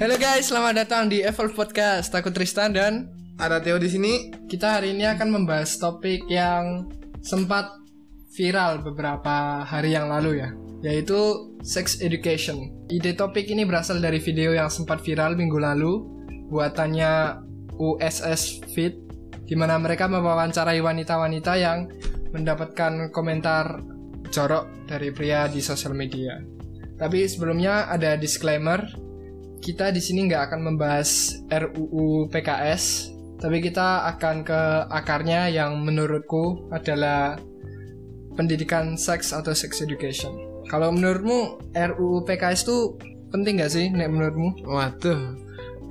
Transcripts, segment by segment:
Halo guys, selamat datang di Evolve Podcast. Aku Tristan dan Ada Theo di sini. kita hari ini akan membahas topik yang sempat viral beberapa hari yang lalu ya, yaitu sex education. Ide topik ini berasal dari video yang sempat viral minggu lalu, buatannya USS Fit, di mana mereka mewawancarai wanita-wanita yang mendapatkan komentar jorok dari pria di sosial media. Tapi sebelumnya ada disclaimer, kita di sini nggak akan membahas RUU PKS, tapi kita akan ke akarnya yang menurutku adalah pendidikan seks atau sex education. Kalau menurutmu RUU PKS itu penting nggak sih, Nek menurutmu? Waduh.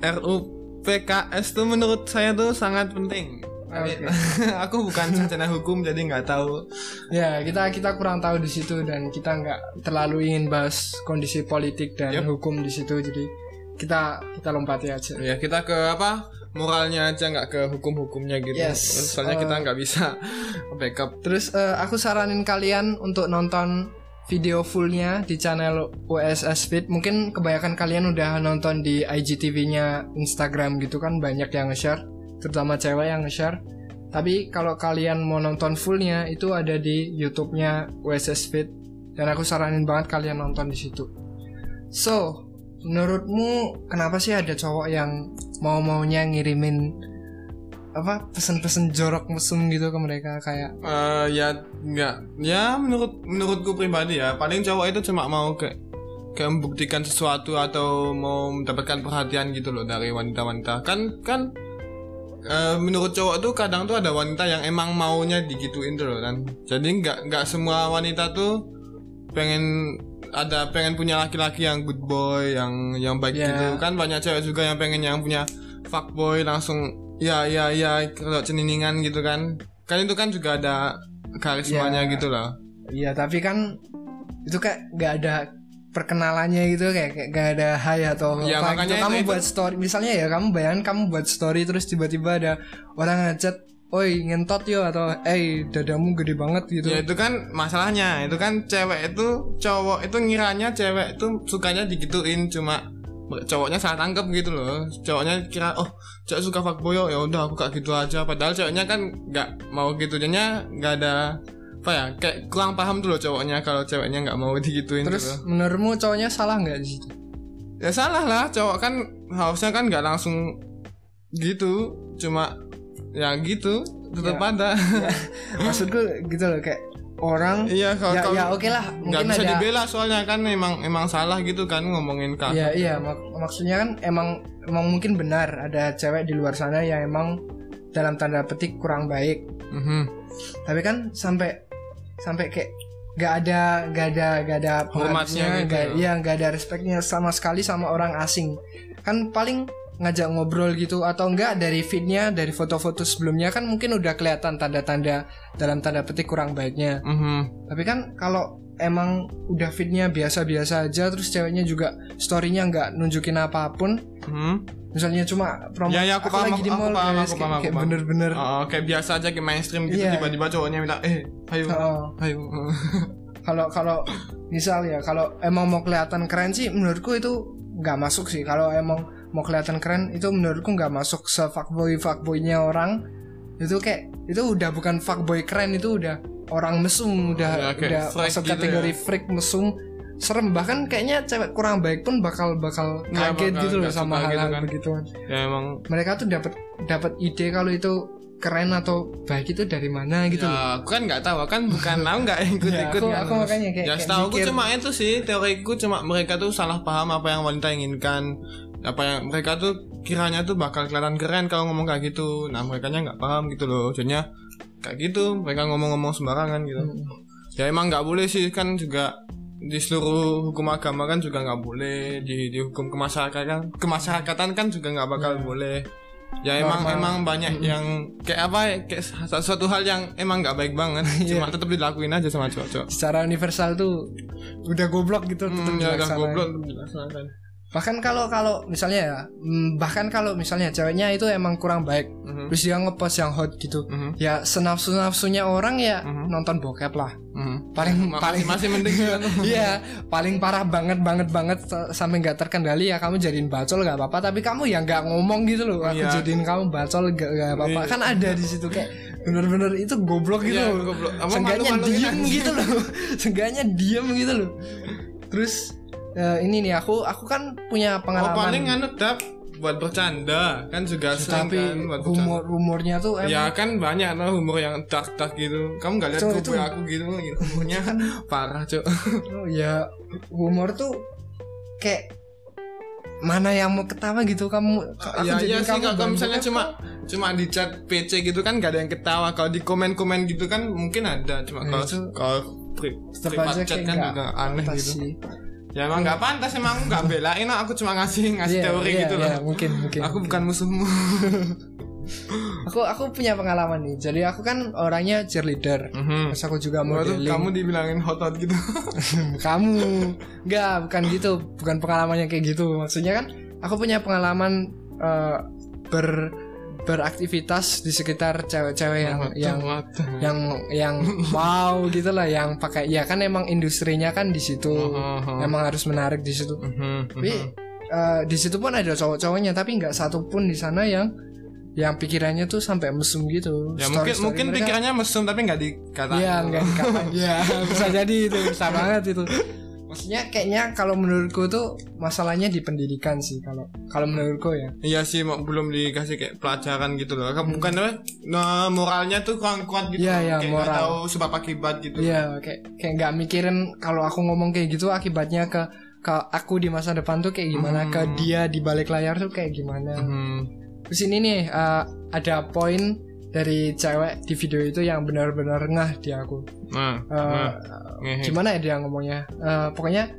RU PKS tuh menurut saya tuh sangat penting. Oke. Aku bukan sarjana hukum jadi nggak tahu. Ya, kita kita kurang tahu di situ dan kita nggak terlalu ingin bahas kondisi politik dan Yup. hukum di situ, jadi kita kita lompati aja. Ya kita ke apa? Moralnya aja nggak ke hukum-hukumnya gitu. Yes. Soalnya Uh, kita nggak bisa backup. Terus eh, aku saranin kalian untuk nonton video fullnya di channel USS Fit. Mungkin kebanyakan kalian udah nonton di IGTV-nya Instagram gitu kan banyak yang nge-share, terutama cewek yang nge-share. Tapi kalau kalian mau nonton fullnya itu ada di YouTube-nya USS Fit dan aku saranin banget kalian nonton di situ. So, menurutmu kenapa sih ada cowok yang mau-maunya ngirimin apa pesan-pesan jorok mesum gitu ke mereka? Kayak Eh, ya nggak. Ya menurut menurutku pribadi ya paling cowok itu cuma mau ke kayak membuktikan sesuatu atau mau mendapatkan perhatian gitu loh dari wanita-wanita. Kan kan eh, menurut cowok tuh kadang tuh ada wanita yang emang maunya digituin tuh loh kan. Jadi nggak nggak semua wanita tuh pengen ada pengen punya laki-laki yang good boy yang yang baik Ya. gitu kan banyak cewek juga yang pengen yang punya fuckboy langsung ya ya ya kalau ceniningan gitu kan kan itu kan juga ada karismanya Ya. gitu loh Iya tapi kan itu kayak nggak ada perkenalannya gitu kayak kayak nggak ada hai atau Ya, apa gitu. itu- kamu itu- buat story misalnya ya kamu bayangin kamu buat story terus tiba-tiba ada orang ngechat oi ngentot yo atau eh dadamu gede banget gitu. Ya itu kan masalahnya. Itu kan cewek itu cowok itu ngiranya cewek itu sukanya digituin cuma cowoknya salah tangkep gitu loh. Cowoknya kira oh cewek suka fuckboy ya udah aku kayak gitu aja. Padahal ceweknya kan nggak mau gitu. Jadinya nggak ada apa ya kayak kurang paham tuh loh cowoknya kalau ceweknya nggak mau digituin terus gitu. menurutmu cowoknya salah nggak di situ? Ya salah lah cowok kan harusnya kan nggak langsung gitu. Cuma ya gitu tetap Ya. ada maksudku gitu loh kayak orang iya kalau ya kalau ya oke lah nggak bisa ada dibela soalnya kan emang emang salah gitu kan ngomongin kak Iya iya mak- maksudnya kan emang emang mungkin benar ada cewek di luar sana yang emang dalam tanda petik kurang baik Mhm. tapi kan sampai sampai kayak gak ada gak ada gak ada Hormatnya gitu gak, ya. ya gak ada respectnya sama sekali sama orang asing kan paling ngajak ngobrol gitu atau enggak dari feednya dari foto-foto sebelumnya kan mungkin udah kelihatan tanda-tanda dalam tanda petik kurang baiknya Mhm. tapi kan kalau emang udah feednya biasa-biasa aja terus ceweknya juga storynya nggak nunjukin apa pun Mhm. misalnya cuma promo Ya, ya, aku paham, lagi di aku mall paham, guys, aku kayak- paham, aku kayak paham. bener-bener Oh, kayak biasa aja kayak mainstream gitu Iya. tiba-tiba cowoknya bilang eh ayo Oh. ayo kalau kalau misal ya kalau emang mau kelihatan keren sih menurutku itu nggak masuk sih kalau emang mau kelihatan keren itu menurutku nggak masuk se fuckboy fuckboynya orang itu kayak itu udah bukan fuckboy keren itu udah orang mesum udah Ya, kayak udah freak masuk gitu kategori ya. freak mesum serem bahkan kayaknya cewek kurang baik pun bakal bakal Ya, kaget bakal gitu loh sama gitu hal-hal kan. begituan ya emang mereka tuh dapat dapat ide kalau itu keren atau baik itu dari mana gitu loh ya, aku kan nggak tahu kan bukan aku nggak ikut-ikut Ya, aku- kan. aku makanya kayak- ya kayak aku cuma itu sih teoriku cuma mereka tuh salah paham apa yang wanita inginkan apa yang mereka tuh kiranya tuh bakal kelihatan keren kalau ngomong kayak gitu. Nah mereka nggak paham gitu loh. Jadinya kayak gitu mereka ngomong-ngomong sembarangan gitu. Hmm. ya emang nggak boleh sih. Kan juga di seluruh hukum agama kan juga nggak boleh. Di, di hukum kemasyarakatan kemasyarakatan kan juga nggak bakal boleh. Ya emang Normal. emang banyak yang kayak apa ya kayak su- suatu hal yang emang nggak baik banget. Cuma tetap dilakuin aja sama cowok-cowok. Secara universal tuh udah goblok gitu tetap hmm, ya udah goblok dilaksanakan bahkan kalau kalau misalnya ya mm, bahkan kalau misalnya ceweknya itu emang kurang baik Mhm. terus dia ngepost yang hot gitu Mhm. ya senafsu nafsunya orang ya Mhm. nonton bokep lah Mhm. paling paling masih mending. Iya, paling parah banget banget banget sa- sampai nggak terkendali ya kamu jadiin bacol nggak apa-apa, tapi kamu yang nggak ngomong gitu loh. Aku Iya. jadiin kamu bacol nggak nggak apa-apa. Iya. Kan ada di situ kayak bener-bener itu goblok gitu. Iya, loh. goblok. Apa diem anjing. gitu loh. Seenggaknya diem gitu loh. Terus eh, ini nih aku aku kan punya Oh pengalaman. paling anu dap buat bercanda kan juga sering tapi kan buat humor humornya tuh emang Ya kan banyak lah humor yang dark dark gitu. Kamu nggak lihat itu- aku gitu, humornya kan parah cuk. oh, ya humor tuh kayak mana yang mau ketawa gitu kamu aku ya jadiin iya sih kalau misalnya bokep cuma cuma di chat PC gitu kan gak ada yang ketawa. Kalau di komen komen gitu kan mungkin ada. Cuma Ya, kalau kalau privat chat kan juga aneh gitu. sih. Ya emang nggak pantas emang aku nggak belain aku cuma ngasih ngasih Iya, teori iya, gitu loh. mungkin mungkin Aku bukan musuhmu. aku aku punya pengalaman nih jadi aku kan orangnya cheerleader Mhm. terus aku juga modeling kamu dibilangin hot hot gitu. kamu nggak bukan gitu bukan pengalamannya kayak gitu maksudnya kan aku punya pengalaman eh, ber beraktivitas di sekitar cewek-cewek yang Waduh, yang waduh. yang yang wow gitu lah yang pakai ya kan emang industrinya kan di situ. Mhm. emang harus menarik di situ. Mhm, tapi eh, di situ pun ada cowok-cowoknya tapi nggak satu pun di sana yang yang pikirannya tuh sampai mesum gitu. Ya mungkin mungkin mereka- pikirannya mesum tapi nggak dikata. Iya nggak dikatakan. Ya bisa jadi itu bisa banget itu maksudnya kayaknya kalau menurutku tuh masalahnya di pendidikan sih kalau kalau menurutku ya Iya sih mau- belum dikasih kayak pelajaran gitu loh. Kan Bukan apa? Nah, moralnya tuh kurang kuat gitu. Iya, iya, kayak moral. tahu sebab akibat gitu. Iya kayak kayak nggak mikirin kalau aku ngomong kayak gitu akibatnya ke ke aku di masa depan tuh kayak gimana ke dia di balik layar tuh kayak gimana Mhm. terus ini nih eh, ada poin dari cewek di video itu yang benar-benar ngah di aku. Nah, Eh, nah. Gimana ya dia ngomongnya? Eh, pokoknya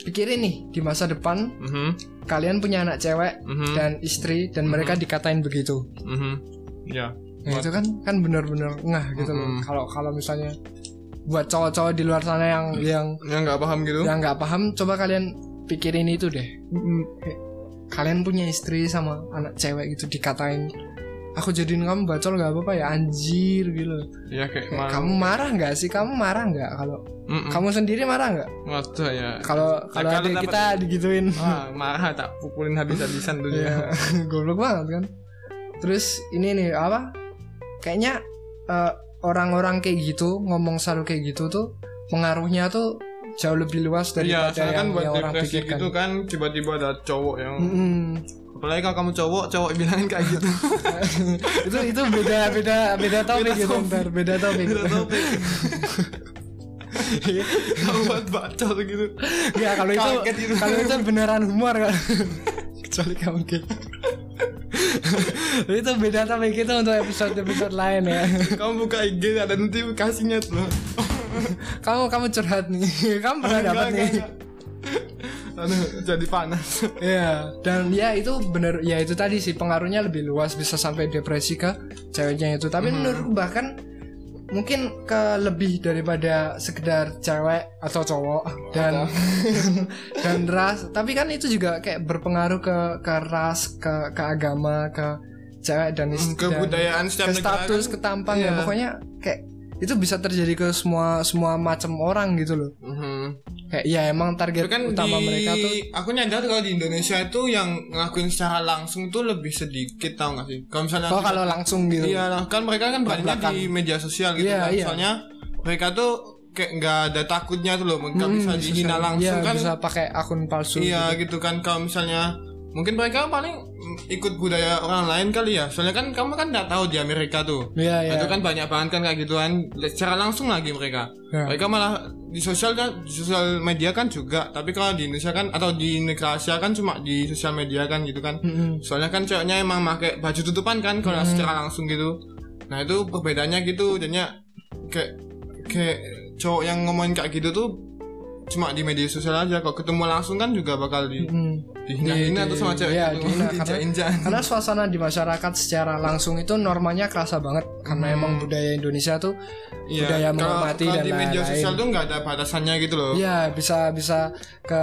pikirin nih di masa depan Mhm, kalian punya anak cewek mhm, dan istri dan mereka dikatain begitu. Mhm. Ya. nah, itu kan kan benar-benar ngah gitu loh. Mm-mm. kalau kalau misalnya buat cowok-cowok di luar sana yang yang Yang nggak paham gitu. yang nggak paham coba kalian pikirin itu deh. Kalian punya istri sama anak cewek gitu dikatain aku jadiin kamu bacol nggak apa-apa ya anjir gitu Ya kayak Kayak, malu. kamu marah nggak sih kamu marah nggak kalau Mm-mm. kamu sendiri marah nggak Waduh ya. kalau kalau kalau dapat- kita digituin Wah, marah tak pukulin habis-habisan tuh Iya, goblok banget kan. Terus ini nih apa? Kayaknya eh, orang-orang kayak gitu ngomong selalu kayak gitu tuh pengaruhnya tuh jauh lebih luas Iya, daripada kan yang, buat yang orang pikirkan. gitu kan tiba-tiba ada cowok yang Mm-mm. Apalagi kalau kamu cowok, cowok bilangin kayak gitu. itu itu beda beda beda topik Beda gitu topik. ntar beda topik. Beda topik. Kamu buat bacot gitu. ya kalau itu gitu. kalau itu beneran humor kan. Kecuali kamu gitu. itu beda topik itu untuk episode episode lain ya. Kamu buka IG ada notifikasinya tuh. kamu kamu curhat nih. Kamu pernah dapat nih. enggak. Jadi panas. Iya, dan ya itu bener ya itu tadi sih pengaruhnya lebih luas bisa sampai depresi ke ceweknya itu. Tapi menurutku bahkan mungkin ke lebih daripada sekedar cewek atau cowok dan dan ras. Tapi kan itu juga kayak berpengaruh ke ke ras, ke ke agama, ke cewek dan dan Kebudayaan setiap ke negara status, kan- ke tampang ya Iya. pokoknya kayak itu bisa terjadi ke semua semua macam orang gitu loh. Mhm. Kayak ya emang target Tapi kan utama di, mereka tuh aku nyadar kalau di Indonesia itu yang ngelakuin secara langsung tuh lebih sedikit tau gak sih? Kalau misalnya Oh kalau langsung gitu. Iya lah, kan mereka kan banyak di media sosial gitu Iya, kan. iya. Soalnya mereka tuh kayak nggak ada takutnya tuh loh, bisa Hmm, dihina sosial- langsung iya, kan. bisa pakai akun palsu Iya gitu. gitu kan kalau misalnya mungkin mereka paling ikut budaya orang lain kali ya. Soalnya kan kamu kan nggak tahu di Amerika tuh. Iya, iya. Itu kan banyak banget kan kayak gituan secara langsung lagi mereka. Ya. Mereka malah di sosial kan di sosial media kan juga, tapi kalau di Indonesia kan atau di negara Asia kan cuma di sosial media kan gitu kan. Mm-mm. Soalnya kan ceweknya emang pakai baju tutupan kan kalau secara langsung gitu. Nah itu perbedaannya gitu, jadinya kayak kayak cowok yang ngomongin kayak gitu tuh cuma di media sosial aja kok ketemu langsung kan juga bakal di Hmm. dihina-hina Di- tuh sama cewek iya, itu dihina, karena- Karena suasana di masyarakat secara langsung itu normanya kerasa banget karena emang budaya Indonesia tuh Iya, budaya menghormati kalau dan di media lain-lain. sosial tuh nggak ada batasannya gitu loh Iya bisa bisa ke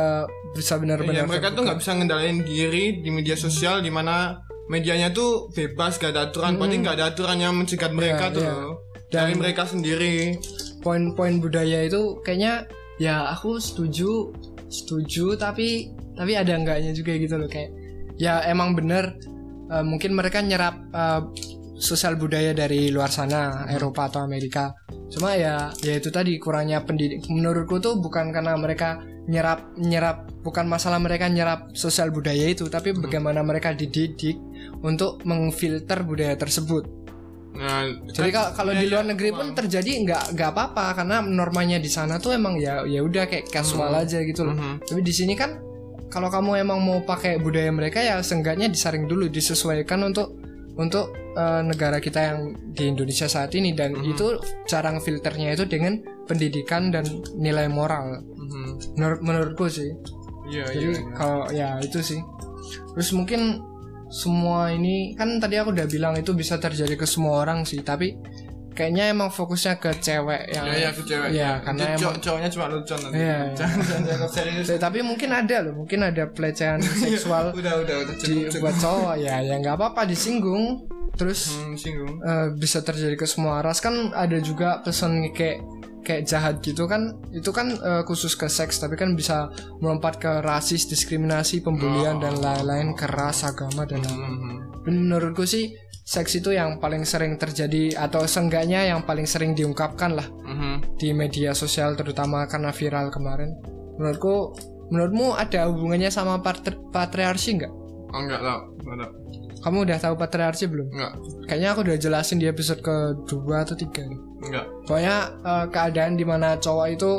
bisa Iya, benar-benar mereka tuh terbuka. nggak bisa ngendalain diri di media sosial di mana medianya tuh bebas gak ada aturan paling nggak ada aturan yang mencegat mereka tuh iya. loh Dan- dari mereka sendiri poin-poin budaya itu kayaknya ya aku setuju setuju tapi tapi ada enggaknya juga gitu loh kayak ya emang bener eh, mungkin mereka nyerap eh, sosial budaya dari luar sana Eropa atau Amerika. Cuma ya ya itu tadi kurangnya pendidik menurutku tuh bukan karena mereka nyerap nyerap bukan masalah mereka nyerap sosial budaya itu tapi bagaimana mereka dididik untuk mengfilter budaya tersebut nah jadi kan- kalau iya, di luar iya, negeri pun terjadi nggak nggak apa-apa karena normanya di sana tuh emang ya ya udah kayak casual aja gitu loh. Mhm. Tapi di sini kan kalau kamu emang mau pakai budaya mereka ya seenggaknya disaring dulu disesuaikan untuk untuk eh, negara kita yang di Indonesia saat ini dan itu cara filternya itu dengan pendidikan dan nilai moral. Mhm. Menur- menurutku sih. iya iya Jadi iya. kalau ya itu sih. Terus mungkin semua ini kan tadi aku udah bilang itu bisa terjadi ke semua orang sih, tapi kayaknya emang fokusnya ke cewek yang Iya, iya, ke cewek. Iya, karena Jadi emang cowok- cowoknya cuma lucu nanti. Iya. Jangan jangan dianggap serius. Eh, tapi mungkin ada loh, mungkin ada pelecehan seksual Udah, udah, udah cukup, di cukup. buat cowok ya, ya nggak apa-apa disinggung. Terus Hmm, singgung. eh, bisa terjadi ke semua ras kan ada juga pesan kayak kayak jahat gitu kan itu kan eh, khusus ke seks tapi kan bisa melompat ke rasis diskriminasi pembulian dan lain-lain ke ras agama dan lain-lain Mhm. menurutku sih seks itu yang paling sering terjadi atau seenggaknya yang paling sering diungkapkan lah Mhm. di media sosial terutama karena viral kemarin menurutku menurutmu ada hubungannya sama patri- patriarki nggak Oh, enggak tahu, enggak. Kamu udah tahu patriarki belum Enggak, kayaknya aku udah jelasin di episode kedua atau tiga nih enggak. pokoknya eh, keadaan di mana cowok itu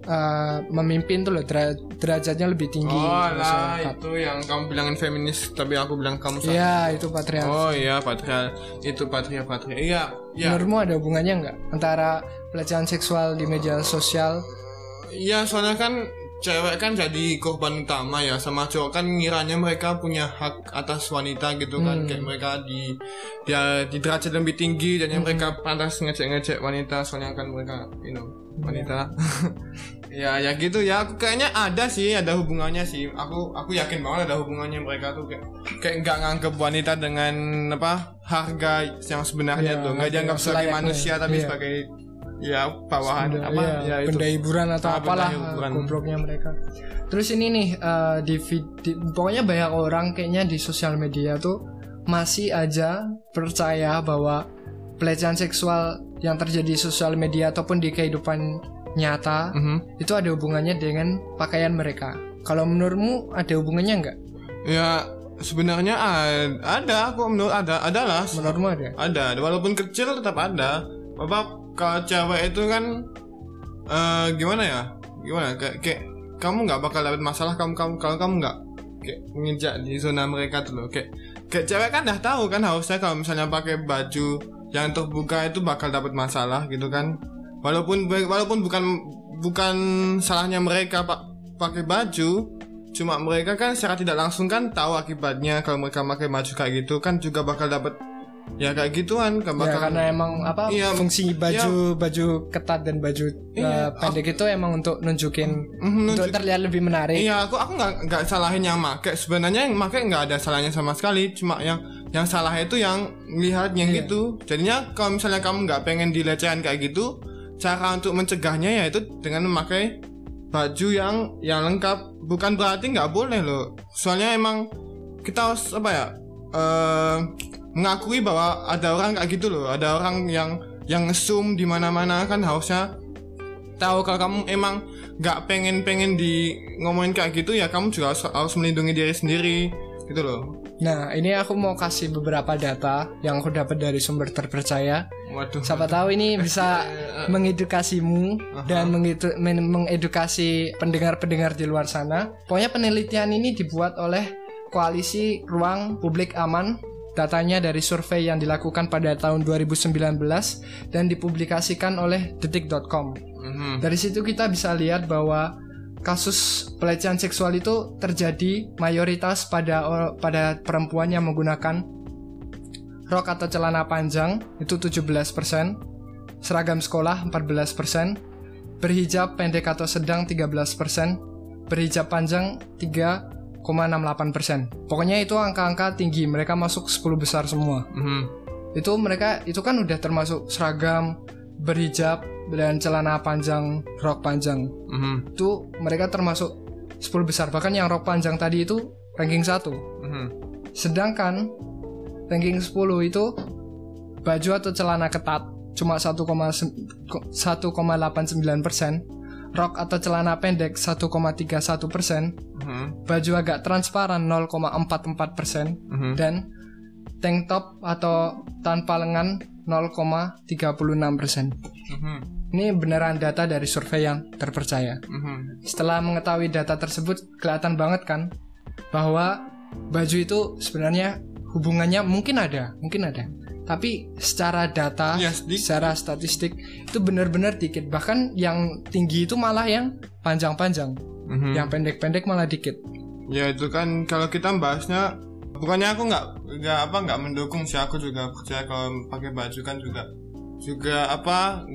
eh, memimpin tuh loh dera- derajatnya lebih tinggi Oh lah, itu yang kamu bilangin feminis, tapi aku bilang kamu salah. Iya itu patriarki Oh iya, patria itu patria patria. Iya, iya. menurutmu ada hubungannya nggak antara pelecehan seksual di media sosial Iya, soalnya kan cewek kan jadi korban utama ya sama cowok kan ngiranya mereka punya hak atas wanita gitu kan. Kayak mereka di dia di derajat lebih tinggi dan yang mereka pantas ngecek-ngecek wanita soalnya kan mereka you know wanita. Ya ya gitu ya aku kayaknya ada sih ada hubungannya sih. Aku aku yakin banget ada hubungannya mereka tuh kayak kayak nggak nganggep wanita dengan apa harga yang sebenarnya Iya, tuh. Nggak dianggap sebagai manusia tapi Iya. sebagai ya bawahan Benda- apa iya, ya itu benda hiburan atau Ah, benda apalah hiburan. gobloknya mereka. Terus ini nih eh, di, di- pokoknya banyak orang kayaknya di sosial media tuh masih aja percaya bahwa pelecehan seksual yang terjadi di sosial media ataupun di kehidupan nyata Mhm. itu ada hubungannya dengan pakaian mereka. Kalau menurutmu ada hubungannya nggak? Ya sebenarnya ada aku menurut ada adalah Menurutmu ada? ada walaupun kecil tetap ada. Bapak kalau cewek itu kan eh gimana ya? Gimana? Kayak, kayak kamu nggak bakal dapat masalah kamu kamu kalau kamu nggak kayak menginjak di zona mereka tuh loh. Kayak kayak cewek kan dah tahu kan harusnya kalau misalnya pakai baju yang terbuka itu bakal dapat masalah gitu kan. Walaupun walaupun bukan bukan salahnya mereka pak pakai baju cuma mereka kan secara tidak langsung kan tahu akibatnya kalau mereka pakai baju kayak gitu kan juga bakal dapat ya kayak gituan kan Ya bakal karena emang apa Iya, fungsi baju baju ketat dan baju Iya, eh, pendek itu emang untuk nunjukin Mhm, untuk terlihat lebih menarik. Iya, aku aku nggak nggak salahin yang make. Sebenarnya yang make nggak ada salahnya sama sekali. Cuma yang yang salah itu yang lihatnya Iya. gitu. Jadinya kalau misalnya kamu nggak pengen dilecehkan kayak gitu, cara untuk mencegahnya yaitu dengan memakai baju yang yang lengkap. Bukan berarti nggak boleh loh. Soalnya emang kita harus apa ya? eh mengakui bahwa ada orang kayak gitu loh. Ada orang yang yang ngesum di mana-mana kan harusnya tahu kalau kamu emang nggak pengen pengen di ngomongin kayak gitu ya kamu juga harus, harus melindungi diri sendiri gitu loh Nah, ini aku mau kasih beberapa data yang aku dapat dari sumber terpercaya. waduh Siapa tahu ini bisa mengedukasimu dan mengedu- men- mengedukasi pendengar-pendengar di luar sana. Pokoknya penelitian ini dibuat oleh Koalisi Ruang Publik Aman. Datanya dari survei yang dilakukan pada tahun 2019 dan dipublikasikan oleh detik.com. Mhm. Dari situ kita bisa lihat bahwa kasus pelecehan seksual itu terjadi mayoritas pada pada perempuan yang menggunakan rok atau celana panjang itu 17%, seragam sekolah 14%, berhijab pendek atau sedang 13%, berhijab panjang 3,68%. Pokoknya itu angka-angka tinggi, mereka masuk 10 besar semua. Mhm. Itu mereka itu kan udah termasuk seragam, berhijab dan celana panjang, rok panjang. Mhm. Itu mereka termasuk 10 besar. Bahkan yang rok panjang tadi itu ranking 1. Mhm. Sedangkan ranking 10 itu baju atau celana ketat cuma 1,89 persen, rok atau celana pendek 1,31 persen, Mhm. baju agak transparan 0,44 persen, Mhm. dan tank top atau tanpa lengan 0,36 persen. Mhm. Ini beneran data dari survei yang terpercaya. Mhm. Setelah mengetahui data tersebut, kelihatan banget kan bahwa baju itu sebenarnya hubungannya mungkin ada, mungkin ada. Tapi secara data, Ya, secara statistik itu benar-benar dikit. Bahkan yang tinggi itu malah yang panjang-panjang, Mhm. yang pendek-pendek malah dikit. Ya itu kan kalau kita bahasnya bukannya aku nggak nggak apa nggak mendukung sih aku juga percaya kalau pakai baju kan juga juga apa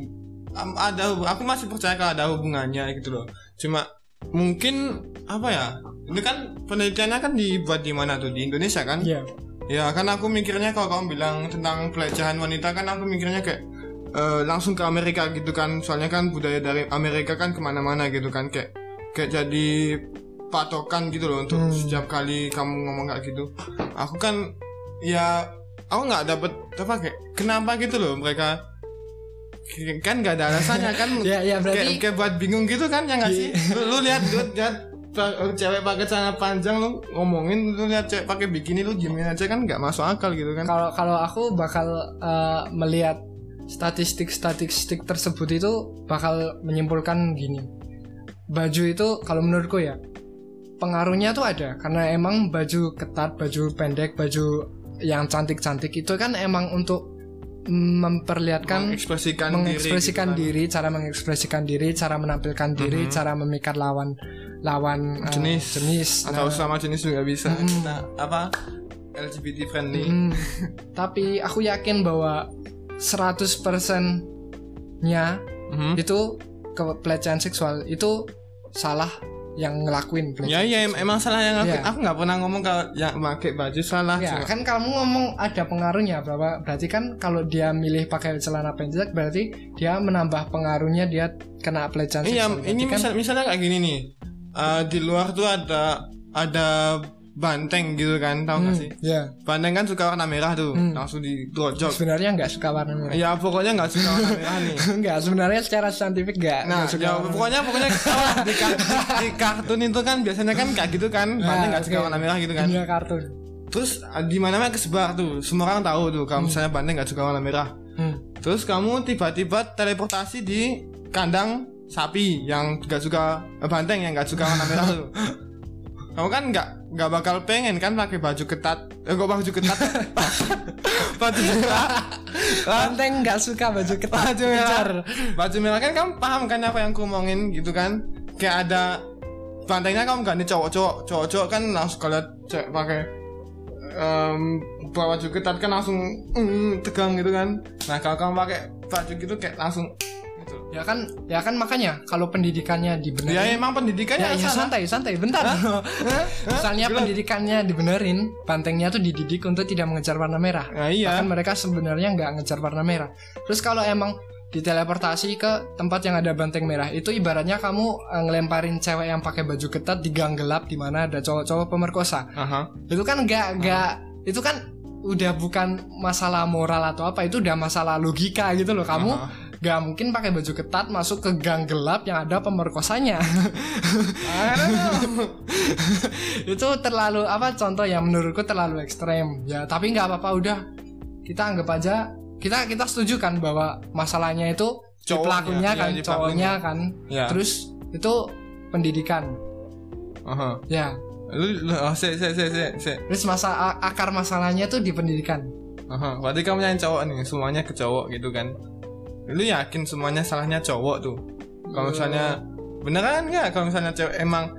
ada aku masih percaya kalau ada hubungannya gitu loh cuma mungkin apa ya ini kan penelitiannya kan dibuat di mana tuh di Indonesia kan Iya. ya kan aku mikirnya kalau kamu bilang tentang pelecehan wanita kan aku mikirnya kayak eh, langsung ke Amerika gitu kan soalnya kan budaya dari Amerika kan ke mana-mana gitu kan kayak kayak jadi patokan gitu loh untuk Hmm. setiap kali kamu ngomong kayak gitu. Aku kan ya aku nggak dapet apa kayak kenapa gitu loh mereka. Kan nggak ada alasannya kan. Ya, ya berarti kayak, kayak buat bingung gitu kan ya nggak sih? Lu, lu lihat lu lihat cewek pakai celana panjang lu ngomongin lu lihat cewek pakai bikini lu diemin aja kan nggak masuk akal gitu kan? Kalau kalau aku bakal uh, melihat statistik-statistik tersebut itu bakal menyimpulkan gini. Baju itu kalau menurutku ya pengaruhnya tuh ada karena emang baju ketat, baju pendek, baju yang cantik-cantik itu kan emang untuk memperlihatkan mengekspresikan, mengekspresikan diri, diri, cara mengekspresikan diri, cara menampilkan diri, cara memikat lawan lawan uh, Jenis. jenis. gitu kan. atau Nah, sama jenis juga bisa kita apa LGBT friendly Mm. Tapi aku yakin bahwa 100%-nya Mhm. itu ke pelecehan seksual itu salah yang ngelakuin ya pelecehan. ya em- emang salah yang aku Iya. aku nggak pernah ngomong kalau yang pakai baju salah Ya, cuma- kan kamu ngomong ada pengaruhnya berapa? Berarti kan kalau dia milih pakai celana pendek berarti dia menambah pengaruhnya dia kena pelecehan iya ini kan misal, misalnya kayak gini nih Eh, di luar tuh ada ada banteng gitu kan tahu nggak Hmm, sih ya. banteng kan suka warna merah tuh Hmm. langsung ditojok Sebenarnya nggak suka warna merah. ya pokoknya nggak suka warna merah nih Enggak, sebenarnya secara saintifik nggak Nah, nggak suka ya, pokoknya pokoknya di, di- di kartun itu kan biasanya kan kayak gitu kan, banteng nggak suka oke. warna merah gitu kan. Dunia kartun. Terus ah, di mana mana kesebar tuh, semua orang tahu tuh kalau misalnya banteng nggak suka warna merah. Hmm. Terus kamu tiba-tiba teleportasi di kandang sapi yang nggak suka eh, banteng yang nggak suka warna merah tuh. Kamu kan nggak nggak bakal pengen kan pakai baju ketat, eh kok baju ketat, baju merah, Banteng nggak suka baju ketat. baju merah. Baju merah kan kamu paham kan apa yang aku gitu kan? Kayak ada bantengnya kamu ganti cowok-cowok cowok-cowok kan langsung kalau cewek pakai bawa baju ketat kan langsung mm, tegang gitu kan? Nah kalau kamu pakai baju gitu kayak langsung Ya kan, ya kan makanya kalau pendidikannya dibenerin. ya emang pendidikannya Ya, ya santai, santai. Bentar. Misalnya Gila. pendidikannya dibenerin, bantengnya tuh dididik untuk tidak mengejar warna merah. Nah, iya Bahkan mereka sebenarnya nggak ngejar warna merah. Terus kalau emang diteleportasi ke tempat yang ada banteng merah, itu ibaratnya kamu eh, ngelemparin cewek yang pakai baju ketat di gang gelap di mana ada cowok-cowok pemerkosa. Aha. Itu kan nggak nggak itu kan udah bukan masalah moral atau apa, itu udah masalah logika gitu loh. Kamu Aha. Nggak mungkin pakai baju ketat masuk ke gang gelap yang ada pemerkosanya. itu terlalu apa contoh yang menurutku terlalu ekstrem ya tapi nggak apa-apa udah kita anggap aja kita kita setuju kan bahwa masalahnya itu Cowoknya, pelakunya iya, kan di cowoknya kan Ya. terus itu pendidikan Aha. ya lu, oh, se, se, se, se, se. terus masa akar masalahnya tuh di pendidikan Aha. berarti kamu yang cowok nih semuanya ke cowok gitu kan lu yakin semuanya salahnya cowok tuh? Kalau misalnya beneran nggak? Kalau misalnya cewek emang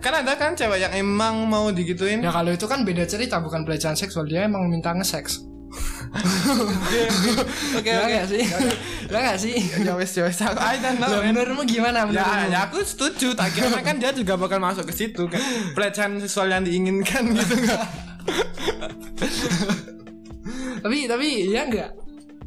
kan ada kan cewek yang emang mau digituin? Ya kalau itu kan beda cerita bukan pelecehan seksual. Dia emang minta nge-seks. oke Ya oke nggak sih? Ya nggak sih? ya wes ya wes aku I don't know Lah, menurutmu gimana ya, menurutmu? ya aku setuju. Tak kira kan dia juga bakal masuk ke situ kan. Pelecehan seksual yang diinginkan gitu kan Tapi tapi ya enggak.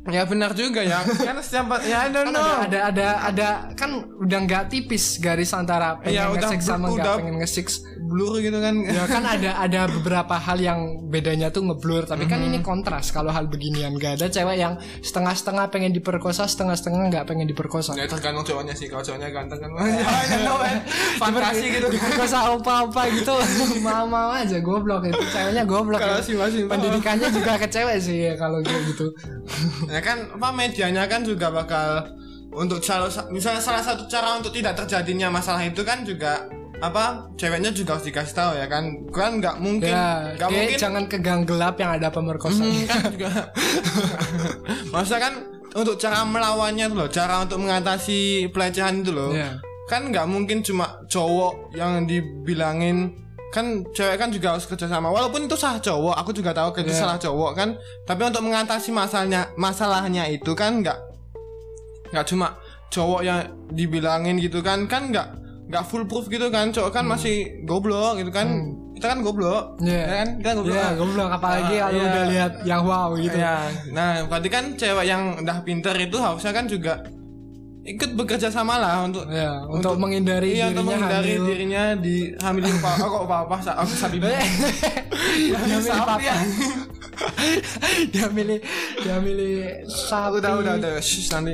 Ya benar juga ya. Kan setiap ya I don't Kan know. ada, ada ada ada kan udah nggak tipis garis antara pengen udah nge-seks sama nggak pengen nge-seks. Blur gitu kan. Ya kan ada ada beberapa hal yang bedanya tuh ngeblur tapi kan Mhm. ini kontras kalau hal beginian. Gak ada cewek yang setengah-setengah pengen diperkosa setengah-setengah nggak pengen diperkosa. Ya tergantung cowoknya sih. Kalau cowoknya ganteng kan ya I don't know man fantasi gitu kan. diperkosa apa-apa gitu. Mau-mau aja goblok itu. Ceweknya goblok. Kalau ya. sih masih pendidikannya juga ke cewek sih ya, kalau gitu. Ya kan apa medianya kan juga bakal untuk salah misalnya salah satu cara untuk tidak terjadinya masalah itu kan juga apa ceweknya juga harus dikasih tahu ya kan. Kan nggak mungkin ya nggak dia mungkin. jangan ke gang gelap yang ada pemerkosaan. Hmm, kan juga. Masa kan untuk cara melawannya tuh loh cara untuk mengatasi pelecehan itu loh. Iya. kan nggak mungkin cuma cowok yang dibilangin. Kan cewek kan juga harus kerja sama. Walaupun itu salah cowok aku juga tahu itu Iya. salah cowok kan. Tapi untuk mengatasi masalahnya masalahnya itu kan nggak nggak cuma cowok yang dibilangin gitu kan. Kan nggak nggak full proof gitu kan cowok kan masih goblok gitu kan kita kan goblok Hmm. Iya. ya kan kita goblok Iya, Ah. goblok apalagi Ah, kalau iya. udah lihat yang wow gitu. Ya, nah berarti kan cewek yang udah pinter itu harusnya kan juga ikut bekerja sama lah untuk Ya, untuk, menghindari iya untuk dirinya menghindari hamil. dirinya di hamilin apa oh, kok apa apa aku sapi dia milih papa. ya. dia milih dia milih sapi. udah udah udah Shh, nanti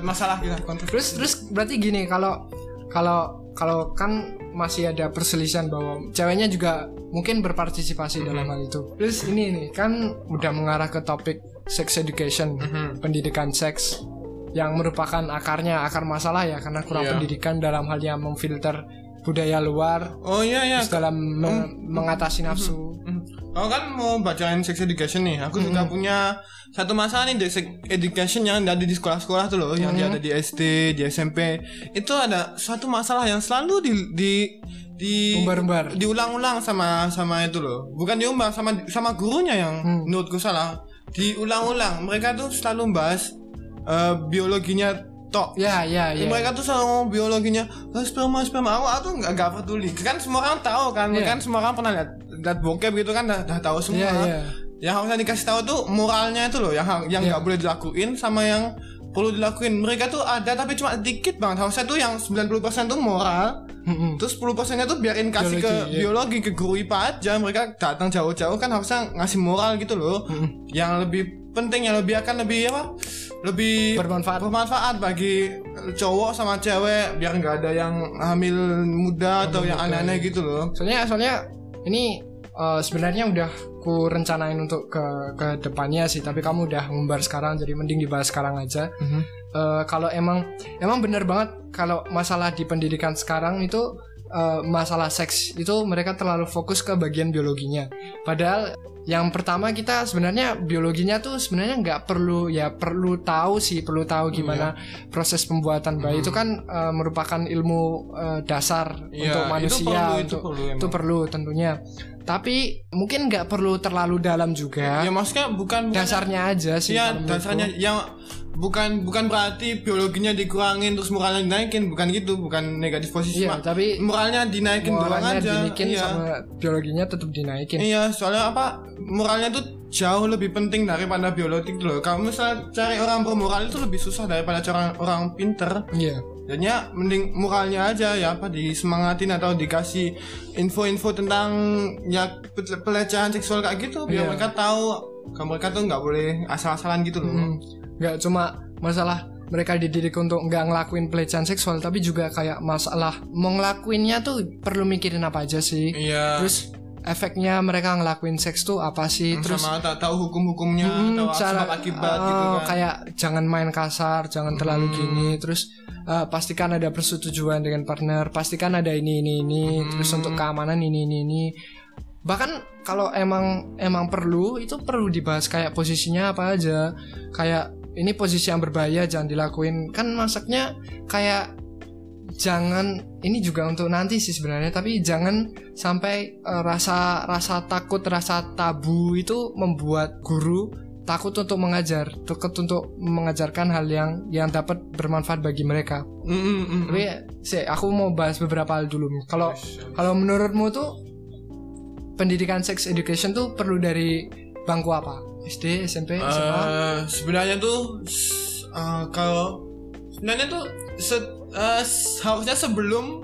masalah kita Terus terus berarti gini kalau kalau kalau kan masih ada perselisihan bahwa ceweknya juga mungkin berpartisipasi dalam hal itu. Terus ini nih kan udah mengarah ke topik sex education, pendidikan seks yang merupakan akarnya akar masalah ya karena kurang Iya. pendidikan dalam hal yang memfilter budaya luar oh iya iya terus dalam me- mengatasi nafsu. Hmm. Aku kan mau bacain sex education nih. Aku juga punya satu masalah nih di sex education yang ada di sekolah-sekolah tuh loh, yang ada di SD, di SMP. Itu ada suatu masalah yang selalu di di di Umbar-umbar. diulang-ulang sama sama itu loh. Bukan diumbar sama sama gurunya yang menurutku salah. Diulang-ulang. Mereka tuh selalu bahas eh, biologinya tok. Ya ya ya. Mereka tuh selalu ngomong biologinya "Ah, sperma sperma aku aku nggak nggak peduli kan semua orang tahu kan Iya. kan semua orang pernah lihat lihat bokep gitu kan dah, dah tahu semua Iya, iya. yang harusnya dikasih tahu tuh moralnya itu loh yang yang Iya. nggak boleh dilakuin sama yang perlu dilakuin mereka tuh ada tapi cuma dikit banget harusnya tuh yang 90% tuh moral Mm-mm. terus 10 persennya tuh biarin kasih Biologi, ke iya. biologi ke guru IPA aja mereka datang jauh-jauh kan harusnya ngasih moral gitu loh yang lebih penting yang lebih akan lebih apa lebih Bermanfaat. bermanfaat bagi cowok sama cewek biar nggak ada yang hamil muda atau yang aneh-aneh gitu loh Soalnya soalnya ini eh, sebenarnya udah ku rencanain untuk ke ke depannya sih, tapi kamu udah ngumbar sekarang jadi mending dibahas sekarang aja. Eh, kalau emang emang bener banget kalau masalah di pendidikan sekarang itu eh, masalah seks itu mereka terlalu fokus ke bagian biologinya. Padahal yang pertama kita sebenarnya biologinya tuh sebenarnya nggak perlu ya perlu tahu sih perlu tahu gimana proses pembuatan bayi. Itu kan eh, merupakan ilmu eh, dasar Iya, untuk itu manusia perlu, itu untuk perlu emang. itu perlu tentunya tapi mungkin nggak perlu terlalu dalam juga ya maksudnya bukan bukan dasarnya aja sih ya dasarnya yang bukan bukan berarti biologinya dikurangin terus moralnya dinaikin bukan gitu bukan negatif posisi Iya, cuma tapi moralnya dinaikin doang moralnya aja dinaikin iya. sama biologinya tetap dinaikin Iya, soalnya apa? Moralnya tuh jauh lebih penting daripada biologi loh. Kamu misal cari orang bermoral itu lebih susah daripada cari orang, orang pinter. iya Jadinya mending moralnya aja ya apa disemangatin atau dikasih info-info tentang ya pe- pelecehan seksual kayak gitu biar Iya. mereka tahu kalau mereka tuh nggak boleh asal-asalan gitu loh. Hmm, nggak cuma masalah mereka dididik untuk nggak ngelakuin pelecehan seksual tapi juga kayak masalah mau ngelakuinnya tuh perlu mikirin apa aja sih Iya. terus efeknya mereka ngelakuin seks tuh apa sih terus sama tak tahu hukum-hukumnya Hmm, atau cara sebab akibat eh, gitu kan. kayak jangan main kasar jangan terlalu Hmm. gini terus eh, pastikan ada persetujuan dengan partner pastikan ada ini ini ini. Terus Hmm. untuk keamanan ini ini ini. Bahkan kalau emang emang perlu itu perlu dibahas kayak posisinya apa aja. Kayak ini posisi yang berbahaya jangan dilakuin. Kan masaknya kayak jangan ini juga untuk nanti sih sebenarnya tapi jangan sampai eh, rasa rasa takut rasa tabu itu membuat guru takut untuk mengajar takut untuk mengajarkan hal yang yang dapat bermanfaat bagi mereka Mm, mm, mm, mm. tapi sih aku mau bahas beberapa hal dulu kalau kalau menurutmu tuh pendidikan sex education tuh perlu dari bangku apa SD SMP SMA Eh, sebenarnya tuh eh, kalau sebenarnya tuh se- eh, s- harusnya sebelum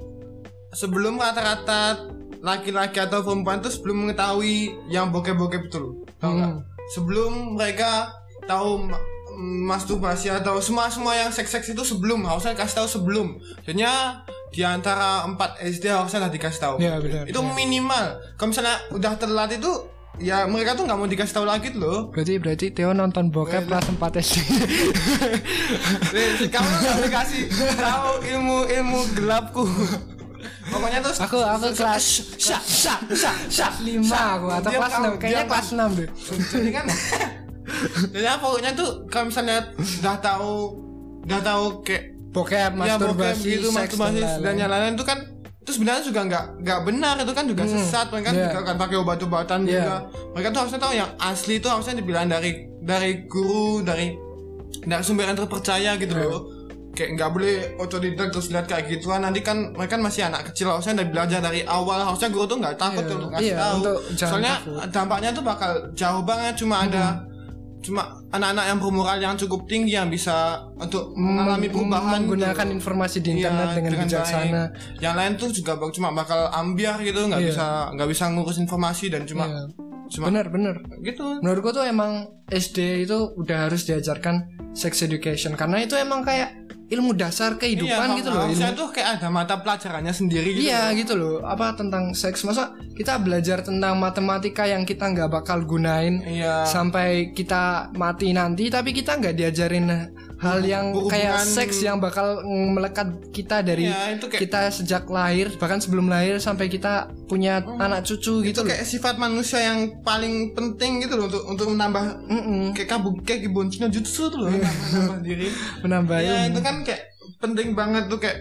sebelum rata-rata laki-laki atau perempuan tuh sebelum mengetahui yang bokep-bokep itu loh? Hmm. Sebelum mereka tahu ma- masturbasi atau semua semua yang seks-seks itu sebelum harusnya kasih tahu sebelum. Jadinya di antara 4 SD harusnya lah dikasih tahu. Ya benar itu minimal. Kalau misalnya udah telat itu ya mereka tuh nggak mau dikasih tahu lagi tuh loh. Berarti berarti Theo nonton bokep kelas 4 SD kamu tuh gak dikasih tahu ilmu ilmu gelapku. Pokoknya tuh aku aku kelas syak syak syak syak lima aku atau kelas 6 kayaknya kelas 6 deh jadi kan. Jadi ya, pokoknya tuh kalau misalnya udah tahu udah tahu kayak bokep ya masturbasi gitu seks masturbasi dan yang lain itu kan itu sebenarnya juga nggak nggak benar itu kan juga sesat mereka kan yeah. juga kan pakai obat-obatan Yeah. juga mereka tuh harusnya tahu yang asli itu harusnya dibilang dari dari guru dari dari sumber yang terpercaya gitu Yeah. loh kayak nggak boleh otodidak terus lihat kayak gituan nanti kan mereka kan masih anak kecil harusnya udah belajar dari awal harusnya guru tuh nggak takut Iya. untuk ngasih Iya, tahu untuk soalnya takut. Hmm. dampaknya tuh bakal jauh banget cuma ada cuma anak-anak yang bermoral yang cukup tinggi yang bisa untuk mengalami Mem- perubahan menggunakan gitu. informasi di internet dengan, dengan bijaksana baik. yang lain tuh juga cuma bakal ambiar gitu nggak Iya. bisa nggak bisa ngurus informasi dan cuma Iya. cuma bener bener gitu menurutku tuh emang SD itu udah harus diajarkan sex education karena itu emang kayak ilmu dasar kehidupan Iya, gitu loh harusnya tuh kayak ada mata pelajarannya sendiri gitu Iya loh. gitu loh. Apa tentang seks? Masa kita belajar tentang matematika yang kita nggak bakal gunain iya. sampai kita mati nanti tapi kita nggak diajarin hal yang Berhubungan- kayak seks yang bakal mm, melekat kita dari Iya, itu kayak kita sejak lahir bahkan sebelum lahir sampai kita punya anak cucu itu gitu loh kayak sifat manusia yang paling penting gitu loh untuk untuk menambah Mm-mm. kayak kabuk kayak gibonchino jutsu tuh loh nambah, nambah diri menambah ya ilmu. itu kan kayak penting banget tuh kayak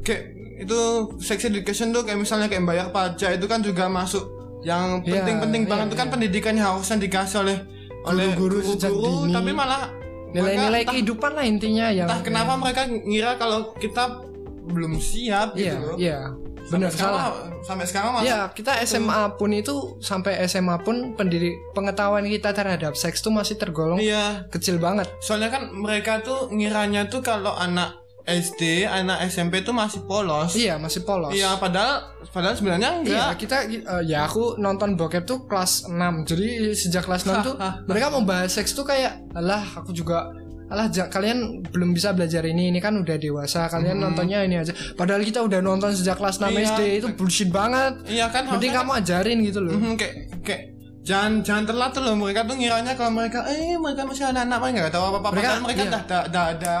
kayak itu sex education tuh kayak misalnya kayak bayar pajak itu kan juga masuk yang Iya, penting-penting iya, banget itu kan iya. pendidikan yang harusnya dikasih oleh oleh Guru-guru sejak dini. tapi malah nilai-nilai kehidupan lah intinya yang entah kenapa mereka ngira kalau kita belum siap iya gitu loh. iya. Benar sampai sekarang, salah. sampai sekarang masih Ya kita SMA pun itu sampai SMA pun pendiri pengetahuan kita terhadap seks tuh masih tergolong iya. kecil banget. soalnya kan mereka tuh ngiranya tuh kalau anak SD anak SMP tuh masih polos Iya masih polos. iya padahal padahal sebenarnya enggak Iya kita eh, ya aku nonton bokep tuh kelas 6 Jadi sejak kelas 6 tuh mereka mau bahas seks tuh kayak Alah aku juga Alah kalian belum bisa belajar ini Ini kan udah dewasa Kalian nontonnya ini aja Padahal kita udah nonton sejak kelas 6 Hmm. Iya. SD Itu bullshit banget iya kan Mending kamu ajarin gitu loh Mhm, kayak kayak jangan jangan telat tuh loh mereka tuh ngiranya kalau mereka eh mereka masih anak-anak mereka nggak tahu apa-apa Mereka- padahal mereka iya. dah dah dah ada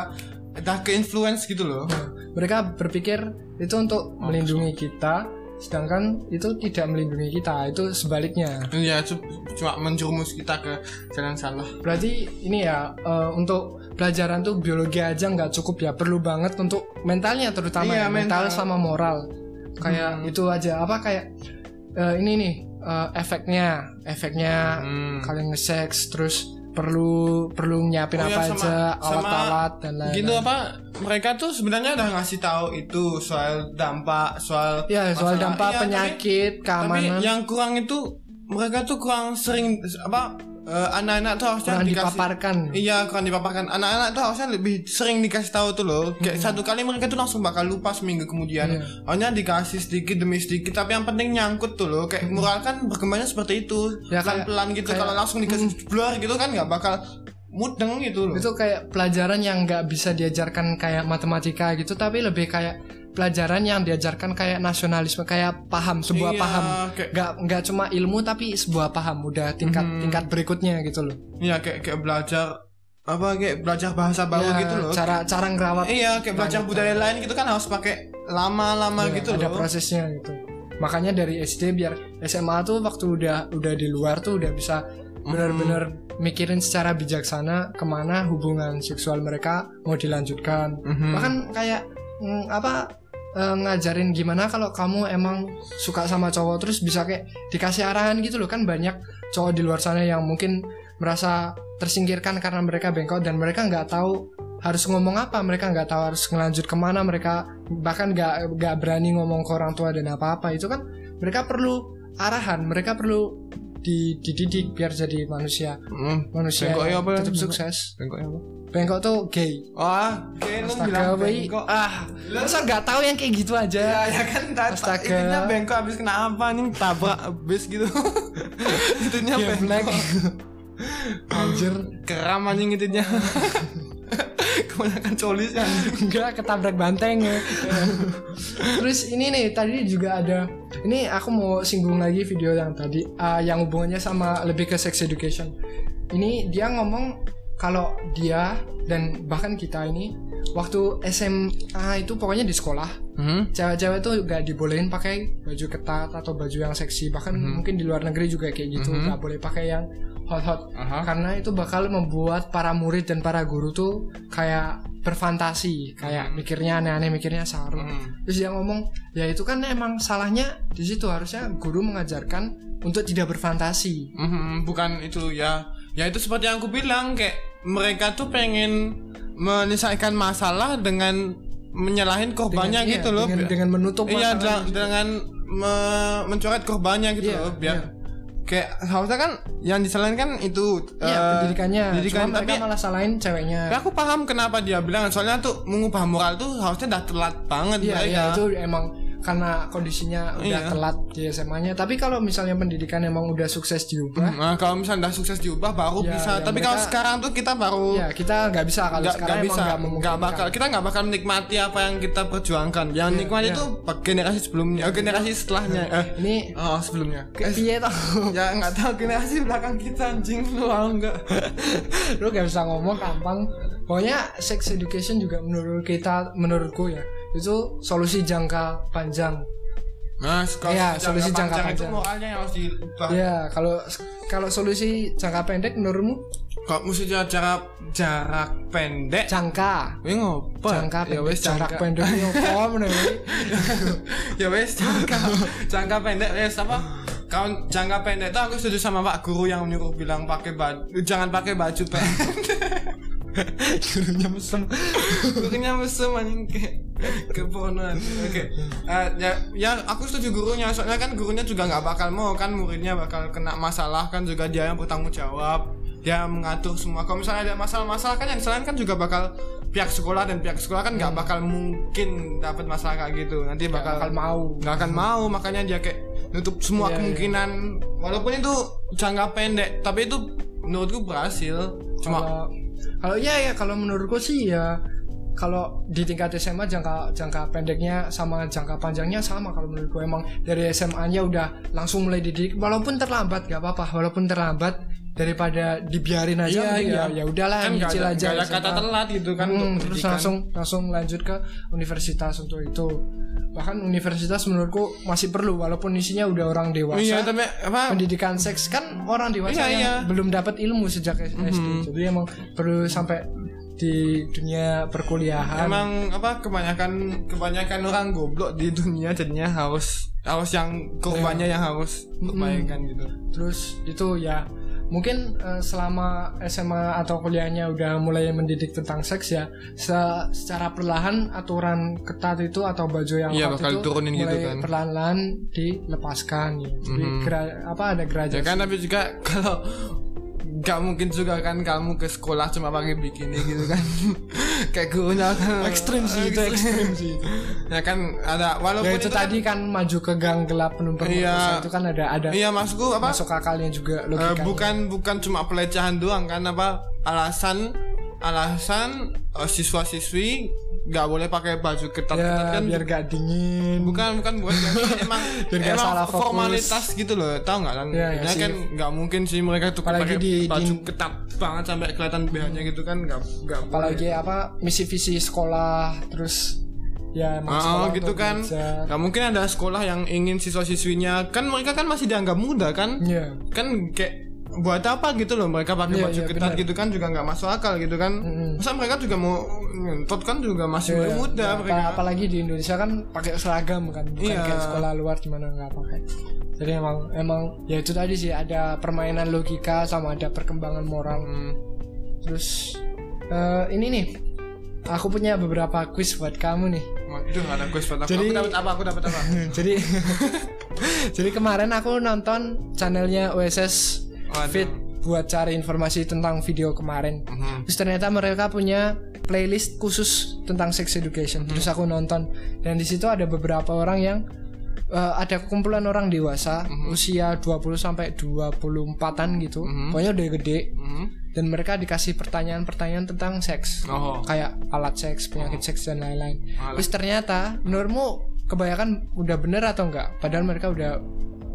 dah ke influence gitu loh mereka berpikir itu untuk melindungi kita sedangkan itu tidak melindungi kita itu sebaliknya Iya, cu- cuma menjurumus kita ke jalan salah. berarti ini ya eh, untuk pelajaran tuh biologi aja nggak cukup ya perlu banget untuk mentalnya terutama Iya, ya, mental, mental. Hmm. sama moral kayak itu aja apa kayak eh, ini nih eh, efeknya efeknya Hmm. kalian nge-sex terus perlu perlu nyiapin Oh, iya, apa sama- aja alat-alat dan lain-lain. Gitu apa? Mereka tuh sebenarnya udah ngasih tahu itu soal dampak, soal ya soal masalah- dampak tapi- penyakit Tapi keamanan. yang kurang itu mereka tuh kurang sering apa eh, anak-anak tuh harusnya kurang dikasih dipaparkan. Iya kurang dipaparkan. Anak-anak tuh harusnya lebih sering dikasih tahu tuh loh. Kayak Hmm. satu kali mereka tuh langsung bakal lupa seminggu kemudian. Iya. Hanya dikasih sedikit demi sedikit Tapi yang penting nyangkut tuh loh. Kayak moral kan berkembangnya seperti itu. Hmm. Ya, kayak- Pelan-pelan gitu. kayak- Kalau langsung dikasih blur gitu kan nggak bakal mudeng gitu loh. Itu kayak pelajaran yang nggak bisa diajarkan kayak matematika gitu tapi lebih kayak pelajaran yang diajarkan kayak nasionalisme kayak paham sebuah Iya, paham. kayak- nggak nggak cuma ilmu tapi sebuah paham. Udah tingkat Hmm. tingkat berikutnya gitu loh. Iya kayak kayak belajar Apa kayak belajar bahasa baru Ya, gitu loh. cara cara ngerawat Iya kayak belajar budaya lain gitu kan harus pakai lama-lama ya, gitu ada loh. prosesnya gitu. Makanya dari SD biar SMA tuh waktu udah udah di luar tuh udah bisa benar-benar mikirin secara bijaksana ke mana hubungan seksual mereka mau dilanjutkan. Mhm. bahkan kayak mm, apa eh, ngajarin gimana kalau kamu emang suka sama cowok terus bisa kayak dikasih arahan gitu loh. Kan banyak cowok di luar sana yang mungkin merasa tersingkirkan karena mereka bengkok dan mereka nggak tahu harus ngomong apa mereka nggak tahu harus ngelanjut ke mana mereka bahkan nggak nggak berani ngomong ke orang tua dan apa apa itu kan mereka perlu arahan mereka perlu dididik biar jadi manusia Hmm. manusia Bengkok yang ya apa? tetap Bengkok. sukses Bengkok ya apa? bengkok tuh gay Wah, kayak lu Astaga, bilang bengkok. ah masa nggak tahu yang kayak gitu aja Ya, ya kan tak Astaga. Itunya bengkok habis kena apa nih tabrak bis gitu. itunya Ya, bengkok. black. anjir Keram anjing itunya. Kebanyakan colis ya. enggak ketabrak banteng ya. terus ini nih tadi juga ada ini aku mau singgung lagi video yang tadi ah, yang hubungannya sama lebih ke sex education ini dia ngomong kalau dia dan bahkan kita ini waktu SMA itu pokoknya di sekolah Hmm. cewek-cewek tuh gak dibolehin pakai baju ketat atau baju yang seksi bahkan mungkin di luar negeri juga kayak gitu Mhm. nggak boleh pakai yang hot-hot Aha. karena itu bakal membuat para murid dan para guru tuh kayak berfantasi kayak mikirnya aneh-aneh mikirnya saru Hmm. terus dia ngomong ya itu kan emang salahnya di situ harusnya guru mengajarkan untuk tidak berfantasi Mhm, bukan itu ya. Ya itu seperti yang aku bilang kayak mereka tuh pengen menyelesaikan masalah dengan menyalahin korbannya Dengan- gitu iya, loh. dengan, dengan menutup Iya, dengan, dengan me- mencoret korbannya gitu Iya, loh biar iya. Kayak harusnya kan yang disalahin kan itu Iya, eh, pendidikannya pendidikan Cuma tapi malah salahin ceweknya aku paham kenapa dia bilang soalnya tuh mengubah moral tuh harusnya udah telat banget Iya, mereka. iya itu emang karena kondisinya udah Iya. telat di SMA-nya. Tapi kalau misalnya pendidikan emang udah sukses diubah, Nah, kalau misalnya udah sukses diubah baru Ya, bisa. ya, Tapi mereka- kalau sekarang tuh kita baru ya kita nggak bisa kalau sekarang emang bisa, nggak bakal kita nggak bakal menikmati apa yang kita perjuangkan. Yang Iya, nikmati iya. itu generasi sebelumnya, eh, generasi setelahnya. Eh, Ini oh sebelumnya. kayak piye tau? ya nggak tahu generasi belakang kita anjing lu mau nggak? Lu gak bisa ngomong gampang. Pokoknya sex education juga menurut kita, menurutku ya, itu solusi jangka panjang. Nah, kalau Iya, solusi jangka itu panjang. moralnya yang harus diubah. Ya, kalau kalau solusi jangka pendek menurutmu Kalau maksudnya jarak jarak pendek, jangka Wih ngopo? jangka ya pendek wes jarak jangka pendek apa menurut ya wes jangka jangka pendek wes apa? Kalau jangka pendek itu aku setuju sama Pak Guru yang menyuruh bilang pakai baju jangan pakai baju pendek. gurunya mesem. Gurunya mesem anjing kayak keponan. Oke. Eh, ya ya aku setuju gurunya. Soalnya kan gurunya juga nggak bakal mau kan muridnya bakal kena masalah kan juga dia yang bertanggung jawab dia mengatur semua. Kalau misalnya ada masalah-masalah kan yang selain kan juga bakal pihak sekolah dan pihak sekolah kan nggak bakal mungkin dapat masalah kayak gitu. Nanti bakal bakal mau. nggak akan mau. Makanya dia kayak nutup semua Iya, iya. kemungkinan. Walaupun itu jangka pendek tapi itu menurutku berhasil. Cuma kalau iya ya kalau menurutku sih ya kalau di tingkat SMA jangka jangka pendeknya sama jangka panjangnya sama kalau menurutku emang dari SMA-nya udah langsung mulai dididik. Walaupun terlambat gak apa-apa. Walaupun terlambat daripada dibiarin aja Iya, ya iya. ya udahlah kan nyicil ada, aja nggak ada kata telat gitu kan Hmm, untuk terus langsung langsung lanjut ke universitas untuk itu. Bahkan universitas menurutku masih perlu walaupun isinya udah orang dewasa. Iya tapi apa? Pendidikan seks kan orang dewasa Iya, yang iya. belum dapat ilmu sejak SD jadi emang perlu sampai di dunia perkuliahan. Emang apa kebanyakan kebanyakan orang goblok di dunia jadinya harus harus yang korbannya yang harus kebaikan gitu. Terus itu ya mungkin eh, selama SMA atau kuliahnya udah mulai mendidik tentang seks ya se- secara perlahan aturan ketat itu atau baju yang Iya, bakal itu diturunin gitu mulai kan. perlahan-lahan dilepaskan ya. jadi Mhm. gra- apa ada ya gradasi kan tapi juga kalau nggak mungkin juga kan kamu ke sekolah cuma pakai bikini gitu kan. Kayak gurunya kan. Ekstrim sih itu ekstrim sih. ya kan ada walaupun ya itu kan- tadi kan maju ke gang gelap penuh Iya. itu kan ada ada iya maksudku apa? masuk akalnya juga Eh, logikanya. bukan bukan cuma pelecehan doang kan apa? Alasan alasan eh, siswa-siswi nggak boleh pakai baju ketat-ketat ya kan biar gak dingin bukan bukan bukan emang Biar emang salah fokus. formalitas gitu loh tau nggak kan iya Ya sih. kan nggak mungkin sih mereka tuh Apalagi pakai di- baju di- ketat banget sampai kelihatan BH-nya gitu kan nggak nggak boleh. apalagi apa misi visi sekolah terus ya emang Ah, sekolah gitu kan belajar. nggak mungkin ada sekolah yang ingin siswa-siswinya kan mereka kan masih dianggap muda kan Iya. kan kayak buat apa gitu loh mereka pakai Iya, baju iya, ketat benar. gitu kan juga nggak masuk akal gitu kan Mm-mm. masa mereka juga mau ngentot kan juga masih Iya, muda ya, mereka apa- apalagi di Indonesia kan pakai seragam kan bukan Iya. kayak sekolah luar gimana nggak pakai jadi emang emang ya itu tadi sih ada permainan logika sama ada perkembangan moral Hmm. terus eh, ini nih aku punya beberapa quiz buat kamu nih Waduh, ada gue buat aku. Jadi- Aku dapat apa? Aku dapat apa? jadi jadi kemarin aku nonton channelnya OSS Waduh. Fit buat cari informasi tentang video kemarin Mhm. Terus ternyata mereka punya playlist khusus tentang sex education. Terus aku nonton dan di situ ada beberapa orang yang eh, ada kumpulan orang dewasa usia 20 sampai 24-an gitu. Pokoknya udah gede Mhm. dan mereka dikasih pertanyaan-pertanyaan tentang seks. Oh. Kayak alat seks, penyakit seks dan lain-lain. Terus ternyata menurutmu kebanyakan udah bener atau enggak? Padahal mereka udah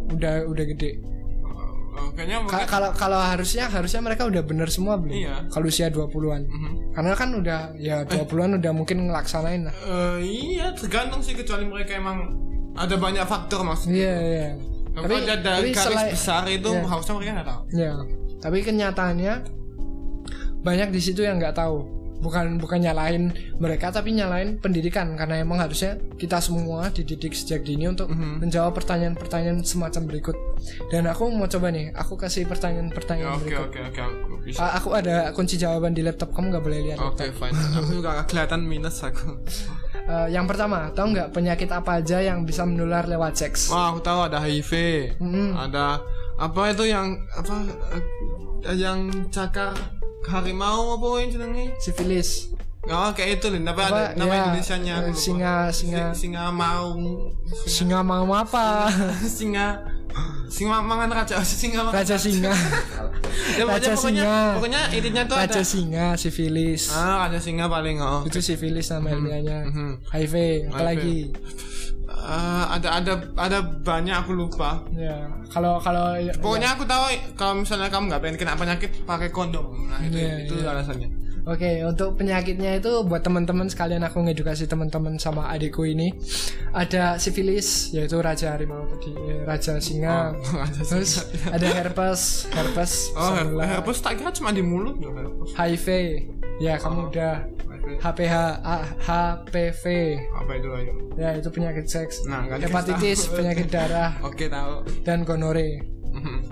udah udah gede. Oh, kayaknya mungkin Kalau kalau harusnya harusnya mereka udah bener semua belum? Iya. Kalau usia 20-an. Mhm. Karena kan udah ya 20-an udah mungkin ngelaksanain lah. Eh, iya tergantung sih kecuali mereka emang ada banyak faktor maksudnya. Iya, iya. Tapi, ada dari garis besar itu Iya. harusnya mereka nggak tahu. Ya. Tapi kenyataannya banyak di situ yang nggak tahu. Bukan bukan nyalain mereka tapi nyalain pendidikan karena emang harusnya kita semua dididik sejak dini untuk Mhm. menjawab pertanyaan-pertanyaan semacam berikut. Dan aku mau coba nih, aku kasih Ya, pertanyaan-pertanyaan Oke berikut. oke oke aku bisa. A- aku ada kunci jawaban di laptop, kamu nggak boleh lihat. Oke fine. Aku juga kelihatan minus aku. Eh, yang pertama, tahu nggak penyakit apa aja yang bisa menular lewat seks? Wah aku tahu ada HIV. Mm-mm. Ada apa itu yang apa eh, yang cakar harimau apa yang jenenge? Sifilis. Oh kayak itu Lin, tapi Apa, ada nama ya, Indonesianya aku eh, lupa. singa- singa- Si- singa mau Singa mau apa? singa singa mangan raja singa mangan Raja singa. ya, Raja pokoknya, singa. pokoknya intinya tuh Raja ada singa, sifilis. ah raja singa paling oh Itu sifilis nama ilmiahnya. Mhm. HIV, apalagi. Eh, ada ada ada banyak aku lupa Ya, kalau kalau pokoknya aku tahu kalau misalnya kamu nggak pengen kena penyakit pakai kondom nah itu Iya, itu iya. alasannya Oke, untuk penyakitnya itu buat teman-teman sekalian aku ngedukasi teman-teman sama adikku ini ada sifilis yaitu raja harimau tadi, eh, raja singa. Oh, raja Terus ada herpes, herpes, oh her- semula. herpes tak kira cuma di mulut loh herpes HIV. Ya, kamu udah HPH, ah, HPV. apa itu ayo Ya, itu penyakit seks. Nah, Hepatitis, tahu. penyakit darah oke tahu dan gonore.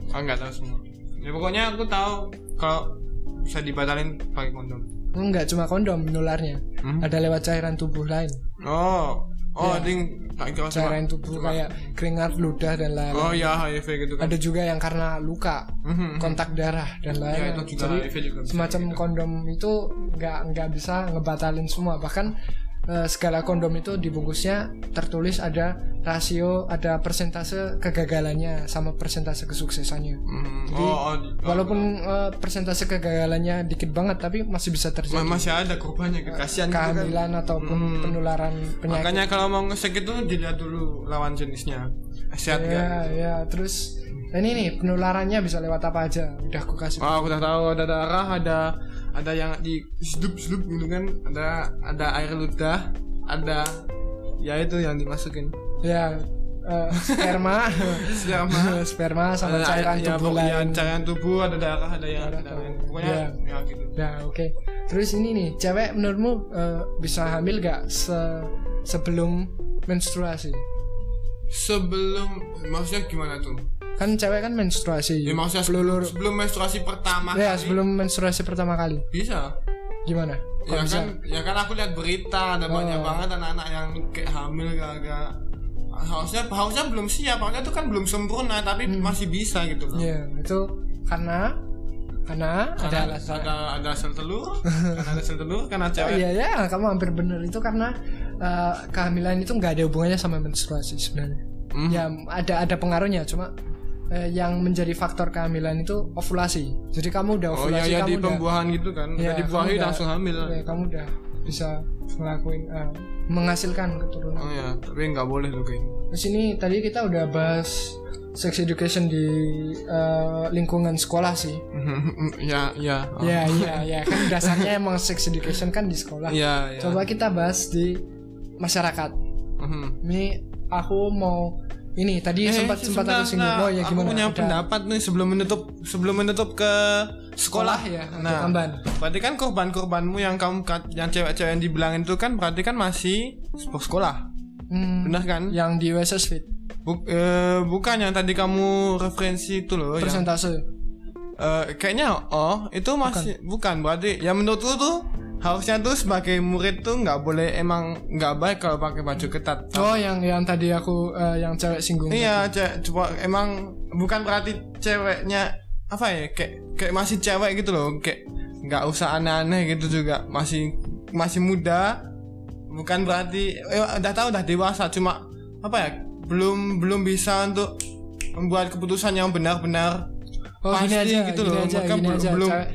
oh nggak tahu semua ya pokoknya aku tahu kalau bisa dibatalin pakai kondom Enggak cuma kondom menularnya. Hmm? Ada lewat cairan tubuh lain. oh oh Ya. ding Cairan tubuh cuma- kayak keringat, ludah dan lain-lain. oh ya HIV gitu kan Ada juga yang karena luka, Mhm. kontak darah dan ya lain-lain. itu juga Jadi HIV juga semacam gitu. kondom itu nggak nggak bisa ngebatalin semua. Bahkan eh, segala kondom itu dibungkusnya tertulis ada rasio, ada persentase kegagalannya sama persentase kesuksesannya. Mhm. Jadi, oh, oh, oh, Walaupun eh, persentase kegagalannya dikit banget, tapi masih bisa terjadi. Ma- masih ada korbannya gitu. kasihan gitu kan kehamilan ataupun Hmm. penularan penyakit. makanya kalau mau ngesek itu dilihat dulu lawan jenisnya sehat ya, nggak ya, terus ini nih penularannya bisa lewat apa aja? Udah aku kasih. Oh, aku udah tahu ada darah, ada ada yang di sedup sedup gitu kan, ada ada air ludah, ada ya itu yang dimasukin. Ya, eh, sperma, Sperma. sperma sama Ada- cairan ya, tubuh lain. cairan tubuh, ada darah, ada yang ada tahu. yang- pokoknya Iya. ya gitu. Ya, oke. Terus ini nih, cewek menurutmu eh, bisa hamil gak se sebelum menstruasi? Sebelum maksudnya gimana tuh? Kan cewek kan menstruasi. Ya maksudnya sebelum, sebelum menstruasi pertama Ya, kali. sebelum menstruasi pertama kali. bisa. Gimana? Kok Ya bisa? kan, ya kan aku lihat berita ada banyak Oh. banget anak-anak yang kayak hamil gara-gara harusnya harusnya belum siap, harusnya itu kan belum sempurna tapi masih bisa gitu loh. Ya, itu karena karena ada Karena alasan. ada ada sel telur, karena ada sel telur, karena Oh, cewek. iya ya, kamu hampir bener itu karena eh, kehamilan itu nggak ada hubungannya sama menstruasi sebenarnya. Mhm. Ya ada ada pengaruhnya, cuma eh, yang menjadi faktor kehamilan itu ovulasi. Jadi kamu udah Oh iya ovulasi ya kamu di udah pembuahan gitu kan, ya, udah dibuahi kamu udah- langsung hamil. ya, kamu udah bisa ngelakuin eh, menghasilkan keturunan. Oh ya, tapi nggak boleh loh kayaknya. Terus ini tadi kita udah bahas sex education di eh, lingkungan sekolah sih. ya, ya. Oh. Ya, iya, ya kan dasarnya emang sex education kan di sekolah. Iya, iya. Coba kita bahas di masyarakat. Mhm. Ini aku mau ini tadi sempat Eh, sempat sebentar, aku singgung. Oh ya aku gimana? punya Ada pendapat nih sebelum menutup sebelum menutup ke sekolah sekolah. ya, Nah, berarti kan korban-korbanmu yang kamu yang cewek-cewek yang dibilangin itu kan berarti kan masih sekolah. Hmm, Benar kan? yang di USS Fit Buk- eh, bukan yang tadi kamu referensi itu loh yang persentase. eh, kayaknya oh itu masih bukan. berarti ya menurutku tuh harusnya tuh sebagai murid tuh nggak boleh emang nggak baik kalau pakai baju ketat Oh, yang yang tadi aku eh, yang cewek singgung. Iya, cewek coba emang bukan berarti ceweknya apa ya kayak kayak masih cewek gitu loh, kayak nggak usah aneh-aneh gitu juga masih masih muda. Bukan berarti eh, udah tahu udah dewasa cuma apa ya belum belum bisa untuk membuat keputusan yang benar-benar Oh, pasti aja, gitu loh. aja, belum- aja. belum Cewek,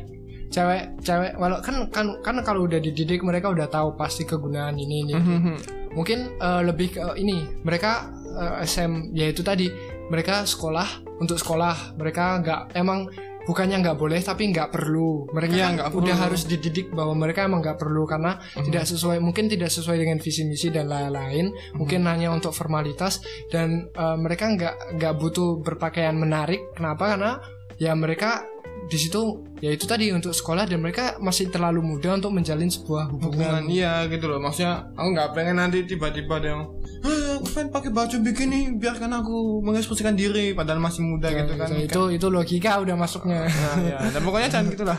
cewek, cewek, walau kan kan kan kalau udah dididik mereka udah tahu pasti kegunaan ini ini. Mhm. Mungkin eh, lebih ke ini, mereka eh, SM yaitu tadi mereka sekolah untuk sekolah, mereka nggak emang bukannya nggak boleh tapi nggak perlu. Mereka Iya, kan nggak udah perlu. harus dididik bahwa mereka emang nggak perlu karena tidak sesuai, mungkin tidak sesuai dengan visi misi dan lain-lain. Mungkin hanya untuk formalitas dan eh, mereka nggak nggak butuh berpakaian menarik. Kenapa? Karena ya mereka di situ ya itu tadi untuk sekolah dan mereka masih terlalu muda untuk menjalin sebuah hubungan. hubungan iya gitu loh maksudnya aku nggak pengen nanti tiba-tiba ada yang "Eh, aku pengen pakai baju begini biarkan aku mengekspresikan diri padahal masih muda gitu kan Ya, itu itu logika udah masuknya. Nah, ya. Dan pokoknya jangan gitulah.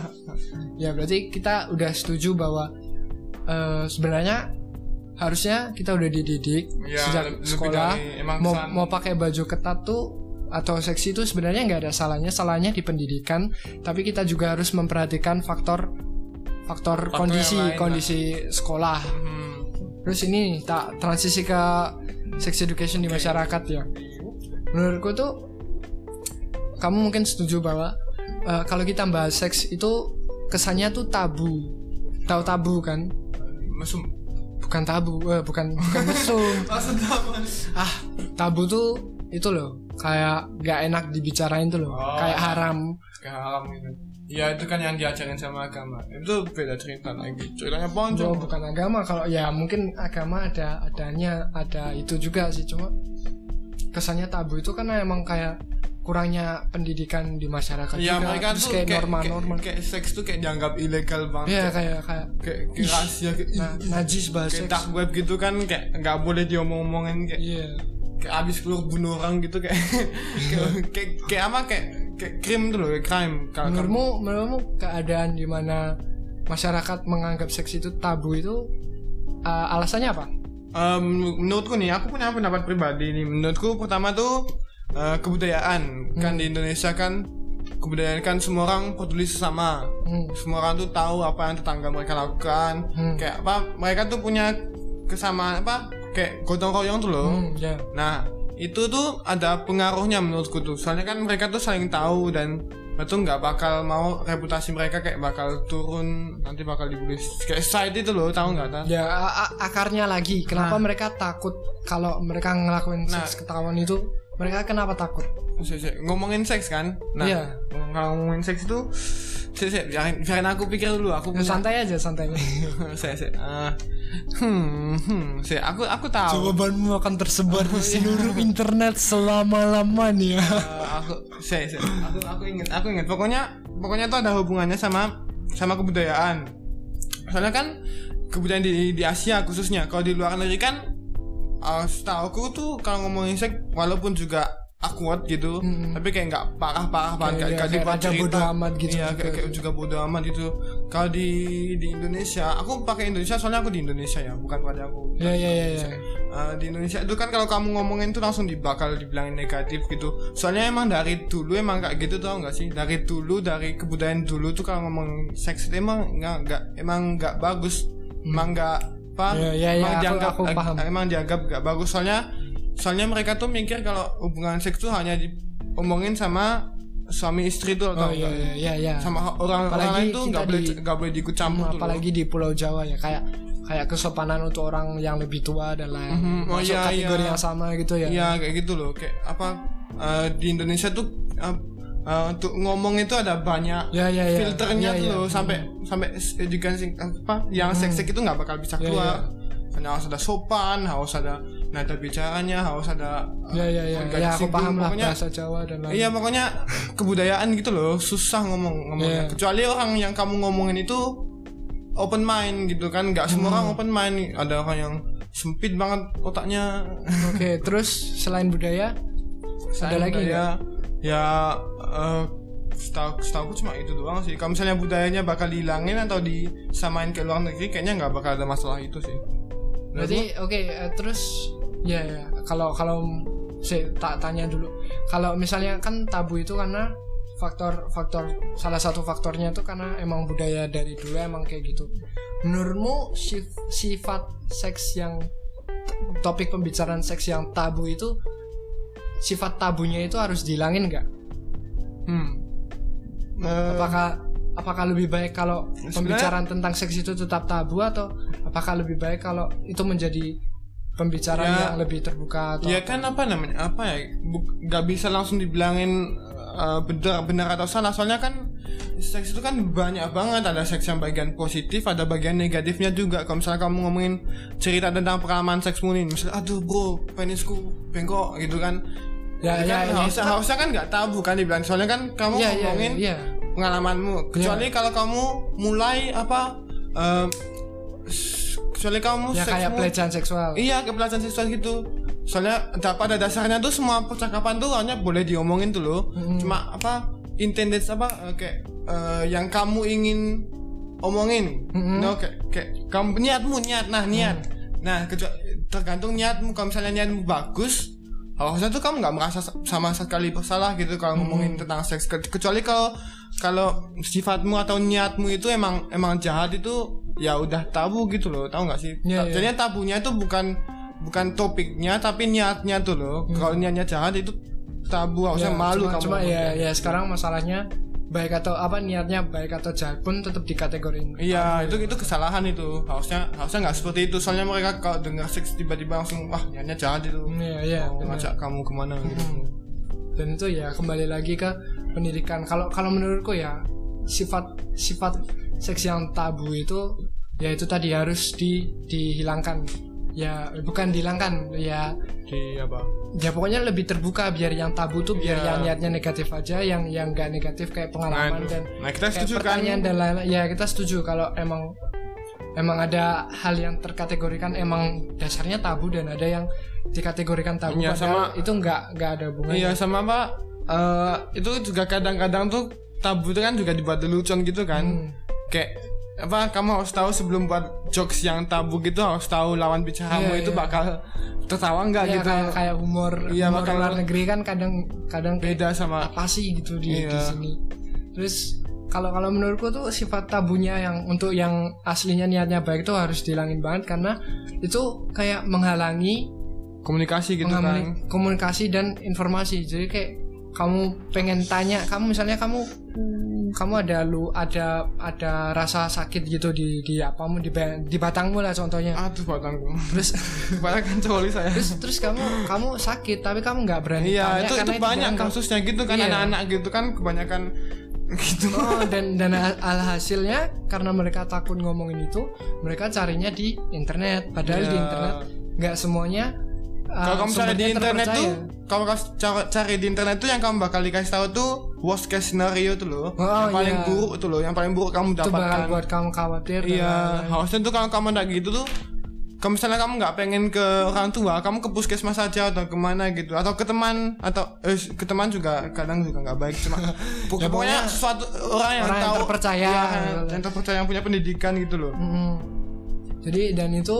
ya berarti kita udah setuju bahwa eh, sebenarnya harusnya kita udah dididik Ya, sejak sekolah dari emang mau mau pakai baju ketat tuh atau seksi itu sebenarnya nggak ada salahnya. Salahnya di pendidikan tapi kita juga harus memperhatikan faktor faktor, Faktor kondisi lain kondisi sekolah. Hmm. terus ini tak transisi ke sex education di masyarakat ya. Menurutku tuh kamu mungkin setuju bahwa eh, kalau kita bahas seks itu kesannya tuh tabu. Tahu tabu kan? Mesum. bukan tabu eh, bukan bukan mesum. Ah tabu tuh itu loh kayak gak enak dibicarain tuh loh Oh. kayak haram Kayak haram gitu. Ya itu kan yang diajarin sama agama. Itu beda cerita lagi. Ceritanya ponco. Oh, bukan agama kalau ya mungkin agama ada adanya ada itu juga sih cuma kesannya tabu itu karena emang kayak kurangnya pendidikan di masyarakat Ya juga mereka terus tuh kayak norma-norma kayak, kayak seks tuh kayak dianggap ilegal banget. Iya Kayak- kayak kayak kayak, rahasia kayak, nah, najis bahasa kayak dark web gitu kan kayak nggak boleh diomong-omongin kayak Iya. Kayak abis keluar bunuh orang gitu kayak kayak, kayak kayak apa kayak kayak krim tuh loh kayak crime Menurutmu menurutmu keadaan di mana masyarakat menganggap seks itu tabu itu uh, alasannya apa? Em, menurutku nih aku punya pendapat pribadi nih menurutku pertama tuh eh, kebudayaan kan di Indonesia kan kebudayaan kan semua orang peduli sesama Hmm. semua orang tuh tahu apa yang tetangga mereka lakukan Hmm. kayak apa mereka tuh punya kesamaan apa kayak gotong royong tuh loh Hmm, ya. Nah, itu tuh ada pengaruhnya menurutku tuh. Soalnya kan mereka tuh saling tahu dan itu nggak bakal mau reputasi mereka kayak bakal turun nanti bakal dibully kayak side itu loh tahu nggak ta? Ya akarnya lagi kenapa mereka takut kalau mereka ngelakuin Nah. seks ketahuan itu mereka kenapa takut? Si- si- ngomongin seks kan? Nah, Iya. kalau ngomongin seks itu si, si, biarin, biarin aku pikir dulu aku Ya, punya santai aja santai. saya saya ah, hmm hmm saya aku aku tahu Jawabanmu akan tersebar di seluruh internet selama-lamanya. Eh, aku saya, saya aku aku inget aku inget pokoknya pokoknya itu ada hubungannya sama sama kebudayaan soalnya kan kebudayaan di di Asia khususnya kalau di luar negeri kan uh, setahu tuh kalau ngomongin seks walaupun juga awkward gitu Mm-mm. tapi kayak nggak parah-parah banget Kayak- kayak kayak cerita. bodo amat gitu iya juga. kayak, kayak juga bodo amat gitu kalau di di Indonesia aku pakai Indonesia soalnya aku di Indonesia ya bukan pada aku Ya ya ya ya. Uh, di Indonesia itu kan kalau kamu ngomongin tuh langsung dibakal dibilangin negatif gitu. Soalnya emang dari dulu emang kayak gitu tau gak sih? Dari dulu dari kebudayaan dulu tuh kalau ngomong seks emang nggak nggak emang nggak bagus. Emang nggak apa? Ya, ya, ya, emang aku- dianggap aku paham. emang dianggap nggak bagus. Soalnya soalnya mereka tuh mikir kalau hubungan seks tuh hanya diomongin sama suami istri tuh Oh atau iya iya iya ya. sama orang orang Apalagi lain tuh nggak boleh nggak boleh diikut campur loh. apalagi di Pulau Jawa ya kayak kayak kesopanan untuk orang yang lebih tua dan lain Mhm. Oh, masuk iya, kategori iya. yang sama gitu ya. Iya kayak gitu loh kayak apa eh, di Indonesia tuh eh, eh, untuk ngomong itu ada banyak Ya, ya, ya. filternya Ya, tuh ya. loh sampai sampai edukasi apa yang seks itu nggak bakal bisa Ya, keluar. Hanya harus ada sopan, harus ada nada bicaranya harus ada ya ya ya Nggak ya aku paham lah pokoknya- bahasa Jawa dan lain Iya pokoknya kebudayaan gitu loh susah ngomong ngomongnya. Iya. Kecuali orang yang kamu ngomongin itu open mind gitu kan, nggak semua Hmm. orang open mind. Ada orang yang sempit banget otaknya. oke terus selain budaya ada lagi ya ya eh, setahu setahu cuma itu doang sih. Kalau misalnya budayanya bakal dihilangin atau disamain ke luar negeri, kayaknya nggak bakal ada masalah itu sih. Berarti oke eh, terus ya ya kalau kalau saya tak tanya dulu kalau misalnya kan tabu itu karena faktor faktor salah satu faktornya itu karena emang budaya dari dulu emang kayak gitu. Menurutmu sif- sifat seks yang topik pembicaraan seks yang tabu itu sifat tabunya itu harus dihilangin nggak? Hmm. Eh, Apakah apakah lebih baik kalau Sebenarnya- pembicaraan tentang seks itu tetap tabu atau apakah lebih baik kalau itu menjadi pembicaraan Ya. yang lebih terbuka atau ya kan apa namanya apa ya nggak bisa langsung dibilangin uh, benar benar atau salah. Soalnya kan seks itu kan banyak banget. Ada seks yang bagian positif ada bagian negatifnya juga. Kalau misalnya kamu ngomongin cerita tentang pengalaman seksmu nih misalnya aduh bro penisku bengkok gitu kan ya ya kan ya, harusnya, itu- harusnya kan nggak tabu kan dibilang. Soalnya kan kamu ya, ya, ngomongin ya. pengalamanmu. Kecuali kalau kamu mulai apa um, kecuali kamu ya kayak pelecehan seksual. Iya kepelatihan seksual gitu. Soalnya da- pada dasarnya tuh semua percakapan tuh hanya boleh diomongin tuh loh. Cuma apa intended apa eh, kayak eh, yang kamu ingin omongin. No, kayak, kayak kamu niatmu niat. Nah niat. Nah kecuali tergantung niatmu. Kalau misalnya niatmu bagus harusnya tuh kamu nggak merasa sa- sama sekali bersalah gitu kalau ngomongin tentang seks. Ke- kecuali kalau kalau sifatmu atau niatmu itu emang emang jahat itu ya udah tabu gitu loh tahu nggak sih? Iya, Ta- iya. jadinya tabunya itu bukan bukan topiknya tapi niatnya tuh loh. Kalau niatnya jahat itu tabu harusnya Ya, malu cuma, kamu cuma ya ya sekarang masalahnya baik atau apa niatnya baik atau jahat pun tetap dikategorin Iya itu itu kesalahan itu. Harusnya harusnya nggak seperti itu. Soalnya mereka kalau dengar seks tiba-tiba langsung wah niatnya jahat itu. Iya, iya, mau benar. ngajak kamu ke mana? Gitu. Dan itu ya kembali lagi ke pendidikan. Kalau kalau menurutku ya sifat sifat seks yang tabu itu ya itu tadi harus di dihilangkan ya bukan dihilangkan ya di apa ya pokoknya lebih terbuka biar yang tabu tuh biar Iya. yang niatnya negatif aja yang yang gak negatif kayak pengalaman Nah, dan nah, kita setuju kan? pertanyaan dan lain-lain ya kita setuju kalau emang emang ada hal yang terkategorikan emang dasarnya tabu dan ada yang dikategorikan tabu padahal sama- itu nggak nggak ada hubungannya Iya sama apa eh, itu juga kadang-kadang tuh tabu itu kan juga dibuat lelucon gitu kan Hmm. kayak apa kamu harus tahu sebelum buat jokes yang tabu gitu harus tahu lawan bicaramu Iya, itu iya. bakal tertawa nggak Ya, gitu kayak kayak humor Iya, humor bakal- luar negeri kan kadang kadang beda sama apa sih gitu di, di Iya. sini terus kalau kalau menurutku tuh sifat tabunya yang untuk yang aslinya niatnya baik itu harus dihilangin banget karena itu kayak menghalangi komunikasi gitu kan komunikasi dan informasi jadi kayak kamu pengen tanya kamu misalnya kamu kamu ada lu ada ada rasa sakit gitu di di apamu di di batangmu lah contohnya aduh batangku terus kebanyakan coli saya terus terus kamu kamu sakit tapi kamu nggak berani iya tanya itu karena itu banyak kasusnya gitu kan Iya. anak-anak gitu kan kebanyakan gitu Oh, dan dan al- alhasilnya karena mereka takut ngomongin itu, mereka carinya di internet. Padahal Iya. di internet nggak semuanya. Kalau kamu cari di internet tuh terpercaya. kalau kamu ca- cari di internet tuh yang kamu bakal dikasih tahu tuh worst case scenario tuh loh Oh, yang paling iya. buruk tuh loh yang paling buruk kamu dapatkan buat kamu khawatir. Iya, harusnya tuh kalau kamu nggak gitu tuh, kalau misalnya kamu nggak pengen ke orang tua, kamu ke puskesmas saja atau ke mana gitu, atau ke teman atau eh, ke teman juga kadang juga nggak baik, cuma pokoknya, pokoknya sesuatu orang yang orang yang tahu, terpercaya. Iya, yang terpercaya yang punya pendidikan gitu loh. Mm-mm. Jadi dan itu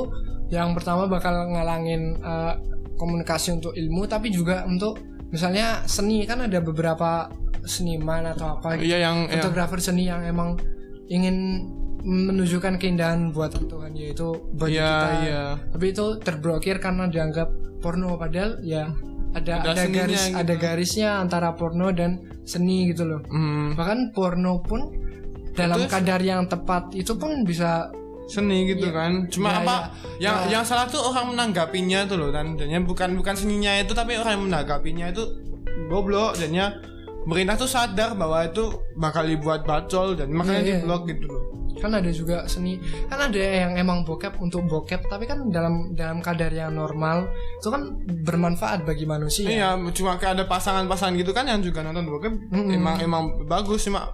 yang pertama bakal ngalangin uh, komunikasi untuk ilmu, tapi juga untuk misalnya seni kan ada beberapa seniman atau apa gitu. Iya yang ya, fotografer seni yang emang ingin menunjukkan keindahan buatan Tuhan yaitu bagi Iya, kita iya. tapi itu terblokir karena dianggap porno padahal ya ada Ada ada, garis gitu. ada garisnya antara porno dan seni gitu loh hmm, bahkan porno pun dalam kadar yang tepat itu pun bisa seni gitu Iya. kan. Cuma Iya, apa iya. yang Ya. yang salah tuh orang menanggapinya tuh loh dan jadinya bukan bukan seninya itu tapi orang yang menanggapinya itu goblok jadinya pemerintah tuh sadar bahwa itu bakal dibuat bacol dan makanya Iya, iya. diblok gitu loh. kan ada juga seni kan ada yang emang bokep untuk bokep tapi kan dalam dalam kadar yang normal itu kan bermanfaat bagi manusia Iya, cuma kayak ada pasangan-pasangan gitu kan yang juga nonton bokep Mm-mm. emang emang bagus cuma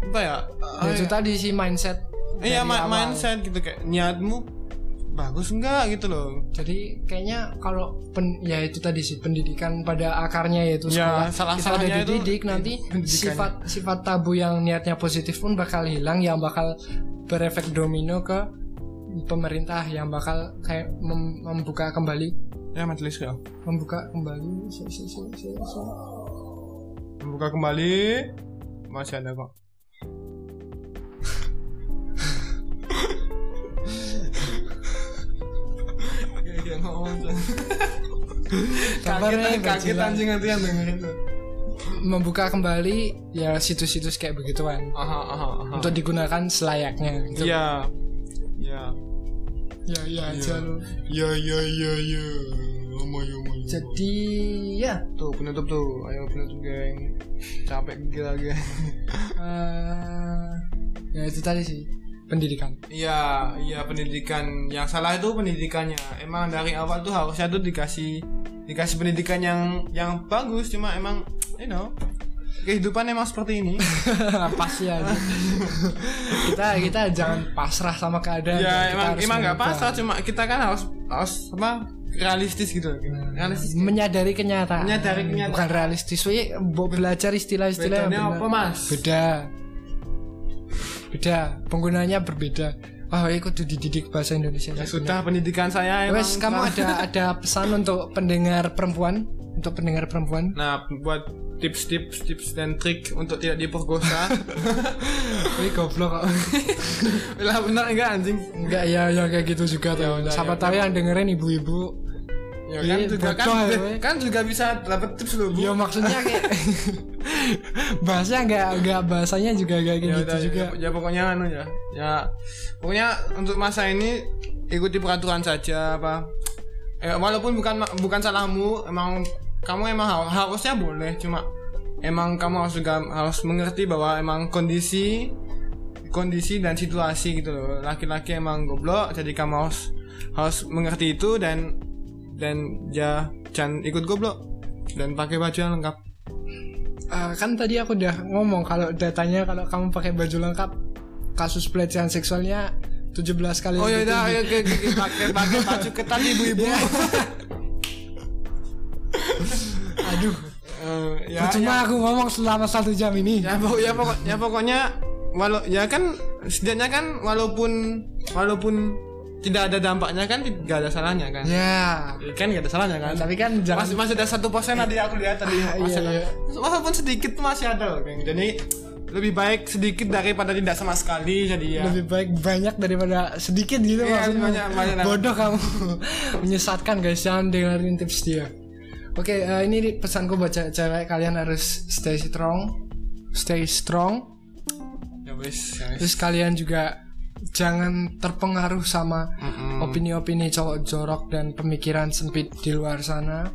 apa ya? Ya, itu tadi sih mindset Iya, ma- awal. mindset gitu kayak niatmu bagus enggak gitu loh. jadi kayaknya kalau pen, ya itu tadi sih pendidikan pada akarnya yaitu Ya, sekolah salah- kita udah itu dididik nanti sifat sifat tabu yang niatnya positif pun bakal hilang yang bakal berefek domino ke pemerintah yang bakal kayak mem- membuka kembali Ya, majelis kok. membuka kembali so- so- so- so- so. Membuka kembali masih ada kok. Kayak ngomong kaget, kaget anjing nanti yang dengerin tuh. membuka kembali ya situs-situs kayak begituan Aha, aha, aha. untuk digunakan selayaknya gitu. Iya. Iya. ya ya aja lu. Ya ya ya ya. Omo yo omo. jadi ya Tuh penutup tuh. Ayo penutup geng. Capek gila geng. eh, ya itu tadi sih pendidikan Iya, iya pendidikan yang salah itu pendidikannya. Emang dari awal tuh harusnya tuh dikasih dikasih pendidikan yang yang bagus. Cuma emang, you know, kehidupan emang seperti ini. pasti ya kita kita jangan pasrah sama keadaan ya emang emang nggak pasrah. Cuma kita kan harus harus apa realistis gitu. Realistis. menyadari kenyataan Menyadari kenyataan. bukan realistis we belajar istilah-istilah Bedanya apa mas? beda beda penggunanya berbeda Wah, oh, ikut dididik bahasa Indonesia. Ya sudah pendidikan saya emang. Wes, kamu ada ada pesan untuk pendengar perempuan, untuk pendengar perempuan. Nah, buat tips-tips tips dan trik untuk tidak diperkosa. Wih, goblok kok. lah benar enggak anjing? Enggak ya, ya kayak gitu juga tuh. Ya Siapa ya tahu yang dengerin ibu-ibu. Ya kan Iya, juga kan, ya, kan juga bisa dapat tips loh, Bu. Ya maksudnya kayak bahasanya enggak enggak bahasanya juga kayak ya gitu udah juga. ya, ya pokoknya anu ya ya pokoknya untuk masa ini ikuti peraturan saja apa eh, walaupun bukan bukan salahmu emang kamu emang har- harusnya boleh cuma emang kamu harus juga harus mengerti bahwa emang kondisi kondisi dan situasi gitu loh laki-laki emang goblok jadi kamu harus harus mengerti itu dan dan ya jangan ikut goblok. Dan pakai baju yang lengkap. Eh, kan tadi aku udah ngomong kalau datanya kalau kamu pakai baju lengkap kasus pelecehan seksualnya 17 kali Oh ya udah, ke- pakai pakai baju ketat ibu-ibu. Aduh, Eh, ya, cuma aku ngomong selama satu jam ini. ya, pokok- ya, pokok- ya pokoknya walau ya kan setidaknya kan walaupun walaupun tidak ada dampaknya kan tidak ada salahnya kan. Ya, Kan tidak ada salahnya kan. tapi kan jangan Masih masih ada satu persen tadi aku lihat tadi. Ah, Masih iya, Walaupun sedikit masih ada loh, geng. Jadi lebih baik sedikit daripada tidak sama sekali jadi ya. lebih baik banyak daripada sedikit gitu Iya, maksudnya. banyak- banyak. Bodoh kamu. Menyesatkan guys, jangan dengerin tips dia. Oke, eh, ini pesanku buat ce- cewek kalian harus stay strong, stay strong. Ya wis. ya wis. Terus kalian juga jangan terpengaruh sama Mm-mm. opini-opini cowok jorok dan pemikiran sempit di luar sana.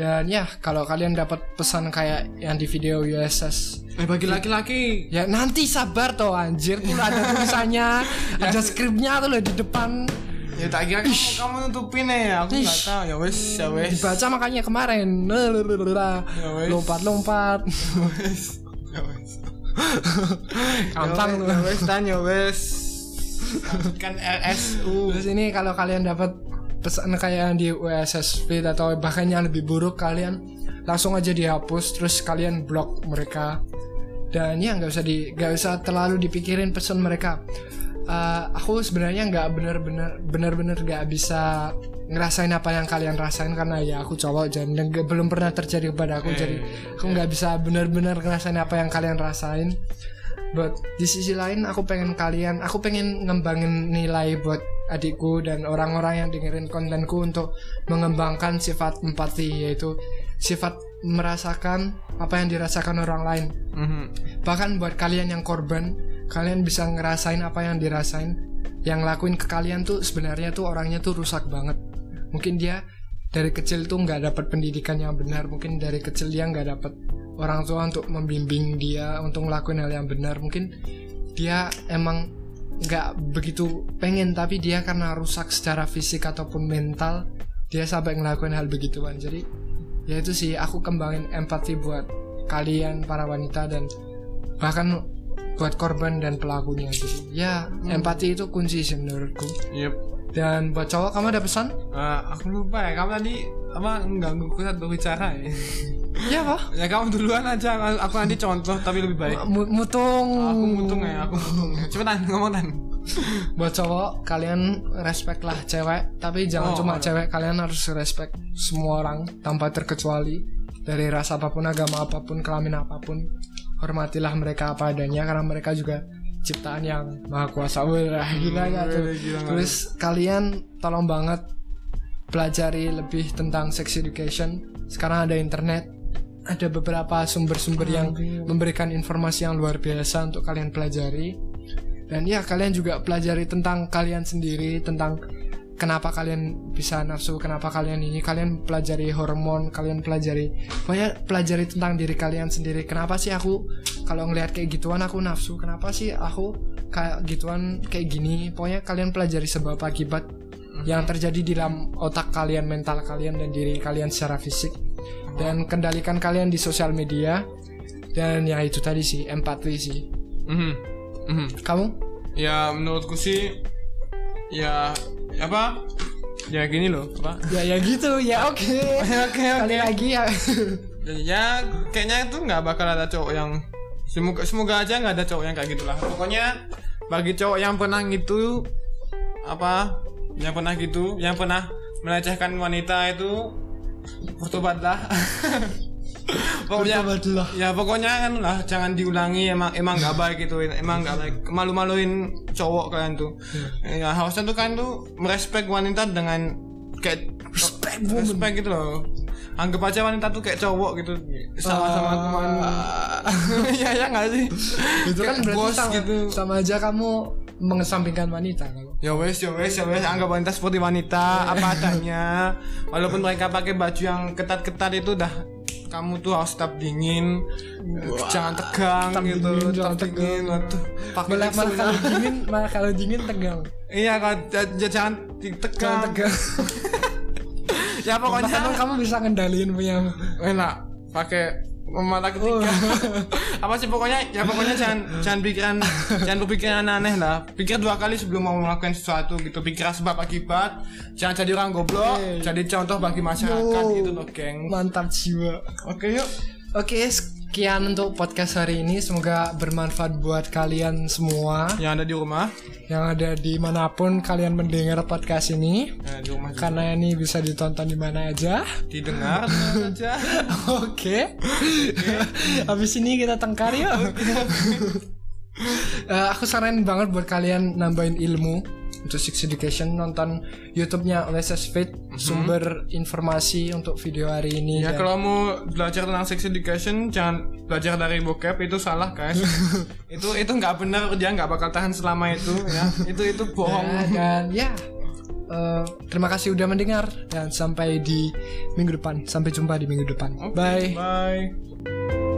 Dan ya, kalau kalian dapat pesan kayak yang di video USS Eh bagi laki-laki Ya nanti sabar toh anjir tuh ada tulisannya Ada skripnya tuh loh di depan Ya tak kira kamu, kamu nutupin ya, aku nggak Ish. tahu. Ya wes, ya wes. Dibaca makanya kemarin Ya wes. Lompat-lompat wes. Ya wes. Gampang ya tuh wes, ya wes, dan ya wes. Kan RSU. Terus ini kalau kalian dapat pesan kayak di USS Speed atau bahkan yang lebih buruk kalian langsung aja dihapus terus kalian blok mereka. Dan ya nggak usah di nggak usah terlalu dipikirin pesan mereka. Eh, aku sebenarnya nggak bener-bener bener-bener nggak bisa ngerasain apa yang kalian rasain karena ya aku cowok dan belum pernah terjadi kepada aku. Jadi aku nggak bisa bener-bener ngerasain apa yang kalian rasain But di sisi lain aku pengen kalian, aku pengen ngembangin nilai buat adikku dan orang-orang yang dengerin kontenku untuk mengembangkan sifat empati yaitu sifat merasakan apa yang dirasakan orang lain. Mhm. Bahkan buat kalian yang korban, kalian bisa ngerasain apa yang dirasain. Yang lakuin ke kalian tuh sebenarnya tuh orangnya tuh rusak banget. Mungkin dia dari kecil tuh nggak dapat pendidikan yang benar. Mungkin dari kecil dia nggak dapat orang tua untuk membimbing dia untuk ngelakuin hal yang benar. Mungkin dia emang nggak begitu pengen tapi dia karena rusak secara fisik ataupun mental dia sampai ngelakuin hal begituan jadi ya itu sih aku kembangin empati buat kalian para wanita dan bahkan buat korban dan pelakunya jadi ya empati itu kunci sih menurutku Yep. dan buat cowok kamu ada pesan Eh, aku lupa ya, kamu tadi apa mengganggu ku saat berbicara ya? ya apa ya kamu duluan aja, aku nanti contoh tapi lebih baik. Mu- mutung. Aku mutung ya, aku mutung. Cepetan ngomong tan. buat cowok kalian respect lah cewek. Tapi jangan Oh, cuma cewek kalian harus respect semua orang tanpa terkecuali. Dari ras apa pun agama apa pun kelamin apa pun hormatilah mereka apa adanya. Karena mereka juga ciptaan yang maha kuasa. Wah, gila tuh Wih, gila nggak terus kalian tolong banget pelajari lebih tentang sex education. Sekarang ada internet ada beberapa sumber-sumber yang memberikan informasi yang luar biasa untuk kalian pelajari. Dan ya kalian juga pelajari tentang kalian sendiri tentang kenapa kalian bisa nafsu kenapa kalian ini. Kalian pelajari hormon kalian pelajari pokoknya pelajari tentang diri kalian sendiri. Kenapa sih aku kalau ngelihat kayak gituan aku nafsu? Kenapa sih aku kayak gituan kayak gini? Pokoknya kalian pelajari sebab akibat yang terjadi di dalam otak kalian mental kalian dan diri kalian secara fisik dan kendalikan kalian di sosial media dan ya itu tadi sih empati sih Mhm. Mhm. kamu Ya menurutku sih ya apa? Ya gini loh, apa? ya ya gitu ya oke Oke, kali lagi ya Jadi ya kayaknya itu nggak bakal ada cowok yang semoga semoga aja nggak ada cowok yang kayak gitulah. Pokoknya bagi cowok yang pernah gitu apa yang pernah gitu, yang pernah melecehkan wanita itu bertobatlah. pokoknya Bertobatlah. ya pokoknya kan lah jangan diulangi emang emang nggak baik gitu emang nggak baik malu-maluin cowok kalian tuh ya harusnya tuh kan tuh merespek wanita dengan kayak Respect respect gitu loh. Anggap aja wanita tuh kayak cowok gitu. Sama-sama teman. Ya ya nggak sih? Itu kan berarti bos sama, gitu. sama aja kamu mengesampingkan wanita kalau ya wes ya wes ya wes. Anggap wanita seperti wanita apa adanya. Walaupun mereka pakai baju yang ketat-ketat itu dah kamu tuh harus tetap dingin. Jangan tegang Tetap gitu dingin, tetap jangan dingin waduh. Pakai malah, malah kalau dingin malah kalau dingin tegang. Iya kan j- j- jangan di- jangan tegang tegang ya pokoknya. Bahkan kamu bisa ngendaliin punya enak pakai mata ketiga. Apa sih pokoknya ya pokoknya jangan jangan pikiran jangan berpikiran aneh lah. Pikir dua kali sebelum mau melakukan sesuatu gitu. Pikir sebab akibat. Jangan jadi orang goblok. Oke. jadi contoh bagi masyarakat Yo. gitu loh geng. Mantap jiwa. Oke yuk. Oke, sekian untuk podcast hari ini. Semoga bermanfaat buat kalian semua yang ada di rumah yang ada di mana pun kalian mendengar podcast ini. eh, di rumah juga. Karena ini bisa ditonton di mana aja. didengar dengar aja Oke. Habis ini kita tengkar yuk. Eh, aku saranin banget buat kalian nambahin ilmu untuk sex education nonton YouTube-nya Leses Fit sumber informasi untuk video hari ini. ya Dan- kalau mau belajar tentang sex education jangan belajar dari bokep itu salah guys. Itu itu nggak benar dia nggak bakal tahan selama itu ya. Itu itu bohong. Ya, dan ya eh, terima kasih udah mendengar dan sampai di minggu depan. Sampai jumpa di minggu depan. Oke, bye. bye